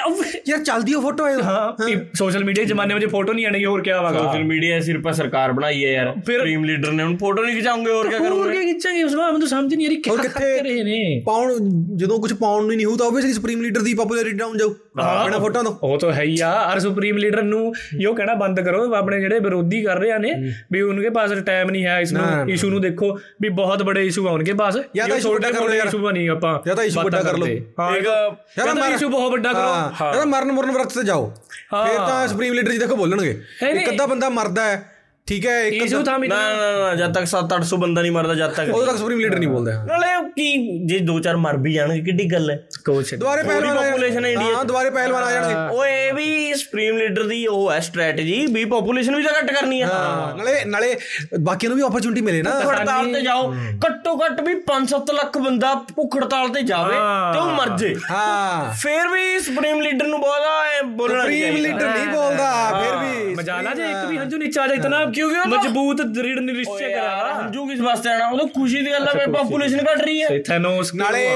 Speaker 1: ਯਾਰ ਚੱਲਦੀ ਉਹ ਫੋਟੋ ਹਾਂ
Speaker 3: ਸੋਸ਼ਲ ਮੀਡੀਆ ਦੇ ਜ਼ਮਾਨੇ ਵਿੱਚ ਫੋਟੋ ਨਹੀਂ
Speaker 2: ਆਣੀ ਹੋਰ ਕੀ ਆਵਾਗਾ ਸੋਸ਼ਲ ਮੀਡੀਆ ਸਿਰਫ ਸਰਕਾਰ
Speaker 3: ਬਣਾਈ
Speaker 2: ਹੈ ਯਾਰ। ਸੁਪਰੀਮ ਲੀਡਰ ਨੇ ਹੁਣ ਫੋਟੋ ਨਹੀਂ ਖਿਚਾਉਂਗੇ
Speaker 3: ਹੋਰ
Speaker 2: ਕੀ
Speaker 3: ਕਰੂਗੇ? ਹੋਰ ਕੀ ਖਿਚਾਂਗੇ? ਉਸ ਵਾਰ ਮੈਨੂੰ ਸਮਝ ਨਹੀਂ ਆ
Speaker 1: ਰਹੀ
Speaker 3: ਕਿੱਥੇ ਰਹੇ ਨੇ।
Speaker 1: ਪਾਉਣ ਜਦੋਂ ਕੁਝ ਪਾਉਣ ਨੂੰ ਨਹੀਂ ਹੋਊ ਤਾਂ ਆਬਵੀਅਸਲੀ ਸੁਪਰੀਮ ਲੀਡਰ ਦੀ ਪਪੂਲੈਰਿਟੀ ਡਾਊਨ ਜਾਊ। ਬਿਨਾ ਫੋਟੋਆਂ ਤੋਂ।
Speaker 3: ਉਹ ਤਾਂ ਹੈ ਹੀ ਆ ਔਰ ਸੁਪਰੀਮ ਲੀਡਰ ਨੂੰ ਇਹੋ ਕਹਿਣਾ ਬੰਦ ਕਰੋ ਆਪਣੇ ਜਿਹੜੇ ਵਿਰੋਧੀ ਕਰ ਰਹੇ ਨੇ ਵੀ ਉਨਕੇ ਪਾਸ ਟਾਈਮ ਨਹੀਂ ਹੈ ਇਸ ਨੂੰ ਇਸ਼ੂ ਨੂੰ ਦੇਖੋ ਵੀ ਬਹੁਤ ਬੜੇ ਇਸ਼ੂ ਆ ਉਨਕੇ ਪਾਸ
Speaker 1: ਜਾਂ ਤਾਂ ਵੱਡਾ ਕਰ ਲਓ ਯਾਰ।
Speaker 3: ਇਸ਼ੂ ਨਹੀਂ ਆਪਾਂ
Speaker 1: ਜਾਂ ਤਾਂ
Speaker 3: ਬਾਤਾਂ
Speaker 1: ਵੱਡਾ ਕਰ ਲਓ।
Speaker 2: एक
Speaker 3: ਜਾਂ ਤਾਂ ਇਸ਼ੂ ਬਹੁਤ ਵੱਡਾ ਕਰੋ।
Speaker 1: ਇਹਦਾ ਮਰਨ ਮਰਨ ਵਰਤ ਤੇ ਜਾਓ। ਫਿਰ ਤਾਂ ਸੁਪਰੀਮ ਲੀਡਰ ਜੀ ਦੇਖੋ ਬੋਲਣਗੇ। ਇੱਕ ਅੱਧਾ ਬੰਦਾ ਮਰਦਾ ਹੈ। ਠੀਕ ਹੈ ਇੱਕ
Speaker 3: ਇਸ਼ੂ ਥਾ
Speaker 2: ना
Speaker 3: ਮਿਲਣਾ
Speaker 2: ना ना जब तक 7-800 बंदा नहीं मरदा जब तक
Speaker 1: ਉਦੋਂ ਤੱਕ ਸੁਪਰੀਮ ਲੀਡਰ ਨਹੀਂ ਬੋਲਦਾ
Speaker 2: ਨਾਲੇ ਕੀ ਜੇ ਦੋ ਚਾਰ ਮਰ ਵੀ ਜਾਣਗੇ ਕਿੱਡੀ ਗੱਲ ਹੈ
Speaker 3: ਕੋਚ
Speaker 1: ਦੁਬਾਰੇ ਪਹਿਲਵਾਨ ਆ
Speaker 2: population ਹੈ
Speaker 1: ਜਾਣਗੇ
Speaker 2: India
Speaker 1: ਹਾਂ ਦੁਬਾਰੇ ਪਹਿਲਵਾਨ ਆ ਜਾਣਗੇ
Speaker 2: ਓਏ ਇਹ ਵੀ ਸੁਪਰੀਮ ਲੀਡਰ ਦੀ ਉਹ ਹੈ ਸਟ੍ਰੈਟਜੀ ਵੀ ਪੋਪੂਲੇਸ਼ਨ ਵੀ ਤਾਂ ਘੱਟ ਕਰਨੀ ਆ
Speaker 1: ਹਾਂ ਨਾਲੇ ਨਾਲੇ ਬਾਕੀਆਂ ਨੂੰ ਵੀ ਓਪਰਚੁਨਿਟੀ ਮਿਲੇ ਨਾ
Speaker 2: ਭੁੱਖ ਹੜਤਾਲ ਤੇ ਜਾਓ ਘੱਟੋ ਘੱਟ ਵੀ 5-7 ਲੱਖ ਬੰਦਾ ਭੁੱਖ ਹੜਤਾਲ ਤੇ ਜਾਵੇ ਤੇ ਉਹ ਮਰ ਜੇ
Speaker 1: ਹਾਂ
Speaker 2: ਫੇਰ ਵੀ ਸੁਪਰੀਮ ਲੀਡਰ ਨੂੰ ਬੋਲਦਾ ਐ ਬੋਲਣਾ ਨਹੀਂ
Speaker 1: ਸੁਪਰੀਮ
Speaker 2: ਚਾਹੀਦਾ।
Speaker 1: ਲੀਡਰ ਨਹੀਂ ਬੋਲਦਾ ਫਿਰ ਵੀ
Speaker 3: ਮਜਾਲਾ ਜੇ ਇੱਕ ਵੀ ਹੰਝੂ ਨੀਚਾ ਆ ਜਾ ਇਤਨਾ
Speaker 2: ਕਿਉਂਕਿ ਉਹ
Speaker 3: ਮਜ਼ਬੂਤ ਦ੍ਰਿੜ ਨਿਸ਼ਚੈ ਕਰਾਗਾ
Speaker 2: ਹੰਝੂ ਕਿਸ ਵਾਸਤੇ ਆਣਾ ਉਹ ਖੁਸ਼ੀ ਦੀ ਗੱਲ ਹੈ ਪੋਪੂਲੇਸ਼ਨ ਘਟ ਰਹੀ ਹੈ
Speaker 3: ਥੈਨੋਸ
Speaker 1: ਨਾਲੇ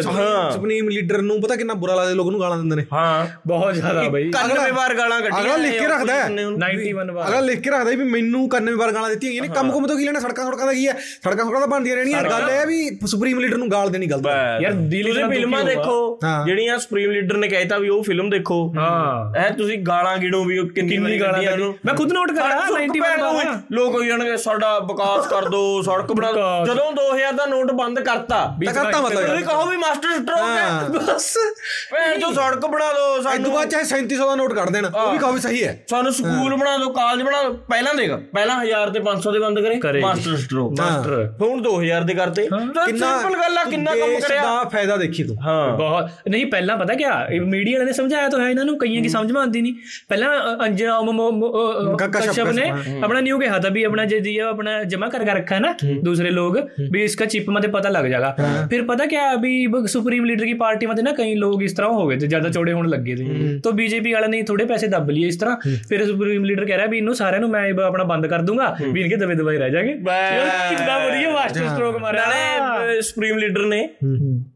Speaker 1: ਸੁਪਰੀਮ ਲੀਡਰ ਨੂੰ ਪਤਾ ਕਿੰਨਾ ਬੁਰਾ ਲੱਗਦਾ ਲੋਕ ਨੂੰ ਗਾਲਾਂ ਦਿੰਦੇ ਨੇ।
Speaker 2: ਹਾਂ
Speaker 3: ਬਹੁਤ ਜ਼ਿਆਦਾ ਬਈ।
Speaker 2: 91 ਵਾਰ ਗਾਲਾਂ ਕੱਢੀਆਂ
Speaker 1: ਅਗਲਾ ਲਿਖ ਕੇ ਰੱਖਦਾ ਹੈ।
Speaker 3: 91 ਵਾਰ।
Speaker 1: ਅਗਲਾ ਲਿਖ ਕੇ ਰੱਖਦਾ ਵੀ ਮੈਨੂੰ ਕੰਨੇ ਵਾਰ ਗਾਲਾਂ ਦਿੱਤੀਆਂ ਗਈਆਂ ਨੇ। ਕੰਮ ਕੁਮ ਤੋਂ ਕੀ ਲੈਣਾ? ਸੜਕਾਂ ਸੜਕਾਂ ਦਾ ਕੀ ਹੈ? ਸੜਕਾਂ ਸੜਕਾਂ ਤਾਂ ਬਣਦੀਆਂ ਰਹਿਣੀਆਂ। ਗੱਲ ਇਹ ਹੈ ਵੀ ਸੁਪਰੀਮ ਲੀਡਰ ਨੂੰ ਗਾਲ ਦੇਣੀ ਗਲਤ ਹੈ।
Speaker 3: ਯਾਰ ਦਿਲ
Speaker 2: ਤੁਸੀਂ ਫਿਲਮਾਂ
Speaker 3: ਦੁਖੀ।
Speaker 2: ਜਿਹੜੀਆਂ ਸੁਪਰੀਮ ਲੀਡਰ ਨੇ ਕਹਿਤਾ ਵੀ ਉਹ ਫਿਲਮ ਦੇਖੋ।
Speaker 3: ਹਾਂ।
Speaker 2: ਐ ਤੁਸੀਂ ਗਾਲਾਂ ਗਿਣੋ ਵੀ ਕਿੰਨੀ
Speaker 3: ਗਾਲਾਂ ਮੈਂ ਖੁਦ ਨੋਟ
Speaker 2: ਸੁੱਕ
Speaker 3: 91
Speaker 2: ਭੈਣ ਨੂੰ
Speaker 3: ਵਾਰ
Speaker 2: ਲੋਕ ਹੋਈ ਜਾਣਗੇ ਸਾਡਾ ਵਿਕਾਸ ਕਰ ਦੋ ਸੜਕ ਬਣਾ ਦਿਓ। ਜਦੋਂ 2000 ਦਾ ਨੋਟ ਬੰਦ ਕਰਤਾ
Speaker 1: ਤਾਂ ਕਰਤਾ ਮਤਲਬ।
Speaker 2: ਤੁਸੀਂ ਕਹੋ ਵੀ ਮਾਸਟਰ ਸਟ੍ਰੋਕ ਹੈ। ਬਸ। ਭੈਣ ਜੋ ਸੜਕ ਬਣਾ ਦਿਓ
Speaker 1: ਤੋਂ
Speaker 2: ਸਾਨੂੰ
Speaker 1: ਬਾਅਦ ਚਾਹੇ 3700 ਦਾ ਨੋਟ ਕੱਢ ਦੇਣ ਉਹ ਵੀ ਕਾਫੀ ਸਹੀ ਹੈ।
Speaker 2: ਸਾਨੂੰ ਸਕੂਲ ਬਣਾ ਦਿਓ ਕਾਲਜ ਬਣਾ ਦਿਓ ਪਹਿਲਾਂ ਦੇਖ ਪਹਿਲਾਂ 1000 ਤੇ 500 ਦੇ ਬੰਦ ਕਰੇ
Speaker 3: ਕਰੇ।
Speaker 2: Master stroke
Speaker 3: master.
Speaker 2: ਹੁਣ 2000 ਦੇ ਕਰਤੇ। ਸਿੰਪਲ ਗੱਲ ਆ ਕਿੰਨਾ ਕੰਮ
Speaker 1: ਦੇਸ਼
Speaker 2: ਕਰਿਆ।
Speaker 1: ਦਾ ਫਾਇਦਾ ਦੇਖੀ ਤੂੰ।
Speaker 2: ਹਾਂ।
Speaker 3: ਬਹੁਤ ਨਹੀਂ ਪਹਿਲਾਂ ਪਤਾ ਕਿਆ ਮੀਡੀਆ ਵਾਲੇ ਨੇ ਸਮਝਾਇਆ ਤਾਂ ਹੈ ਇਹਨਾਂ ਨੂੰ ਕਈਆਂ ਦੀ ਸਮਝ ਮਾ ਆਉਂਦੀ ਨਹੀਂ। ਪਹਿਲਾਂ ਅੰਜਨਾ ਉਹ ਮ- ਮ- ਉਹ
Speaker 1: ਕ- कश्यप
Speaker 3: कश्यप ने अपना न्यू कहा था भी अपना जो दिया अपना जमा कर कर रखा है ना दूसरे लोग भी इसका चिप मत पता लग जाएगा फिर पता क्या अभी वो सुप्रीम लीडर की पार्टी में थे ना कई लोग इस तरह हो गए थे ज्यादा चौड़े होने लग गए थे तो बीजेपी वाले ने थोड़े पैसे दब लिए इस तरह फिर सुप्रीम लीडर कह रहा है भी इन्हों सारे मैं अपना बंद कर दूंगा भी इनके दबे दबाई रह जाएंगे कितना बढ़िया मास्टर स्ट्रोक मारा
Speaker 2: ਨਾਲੇ ਸੁਪਰੀਮ ਲੀਡਰ ਨੇ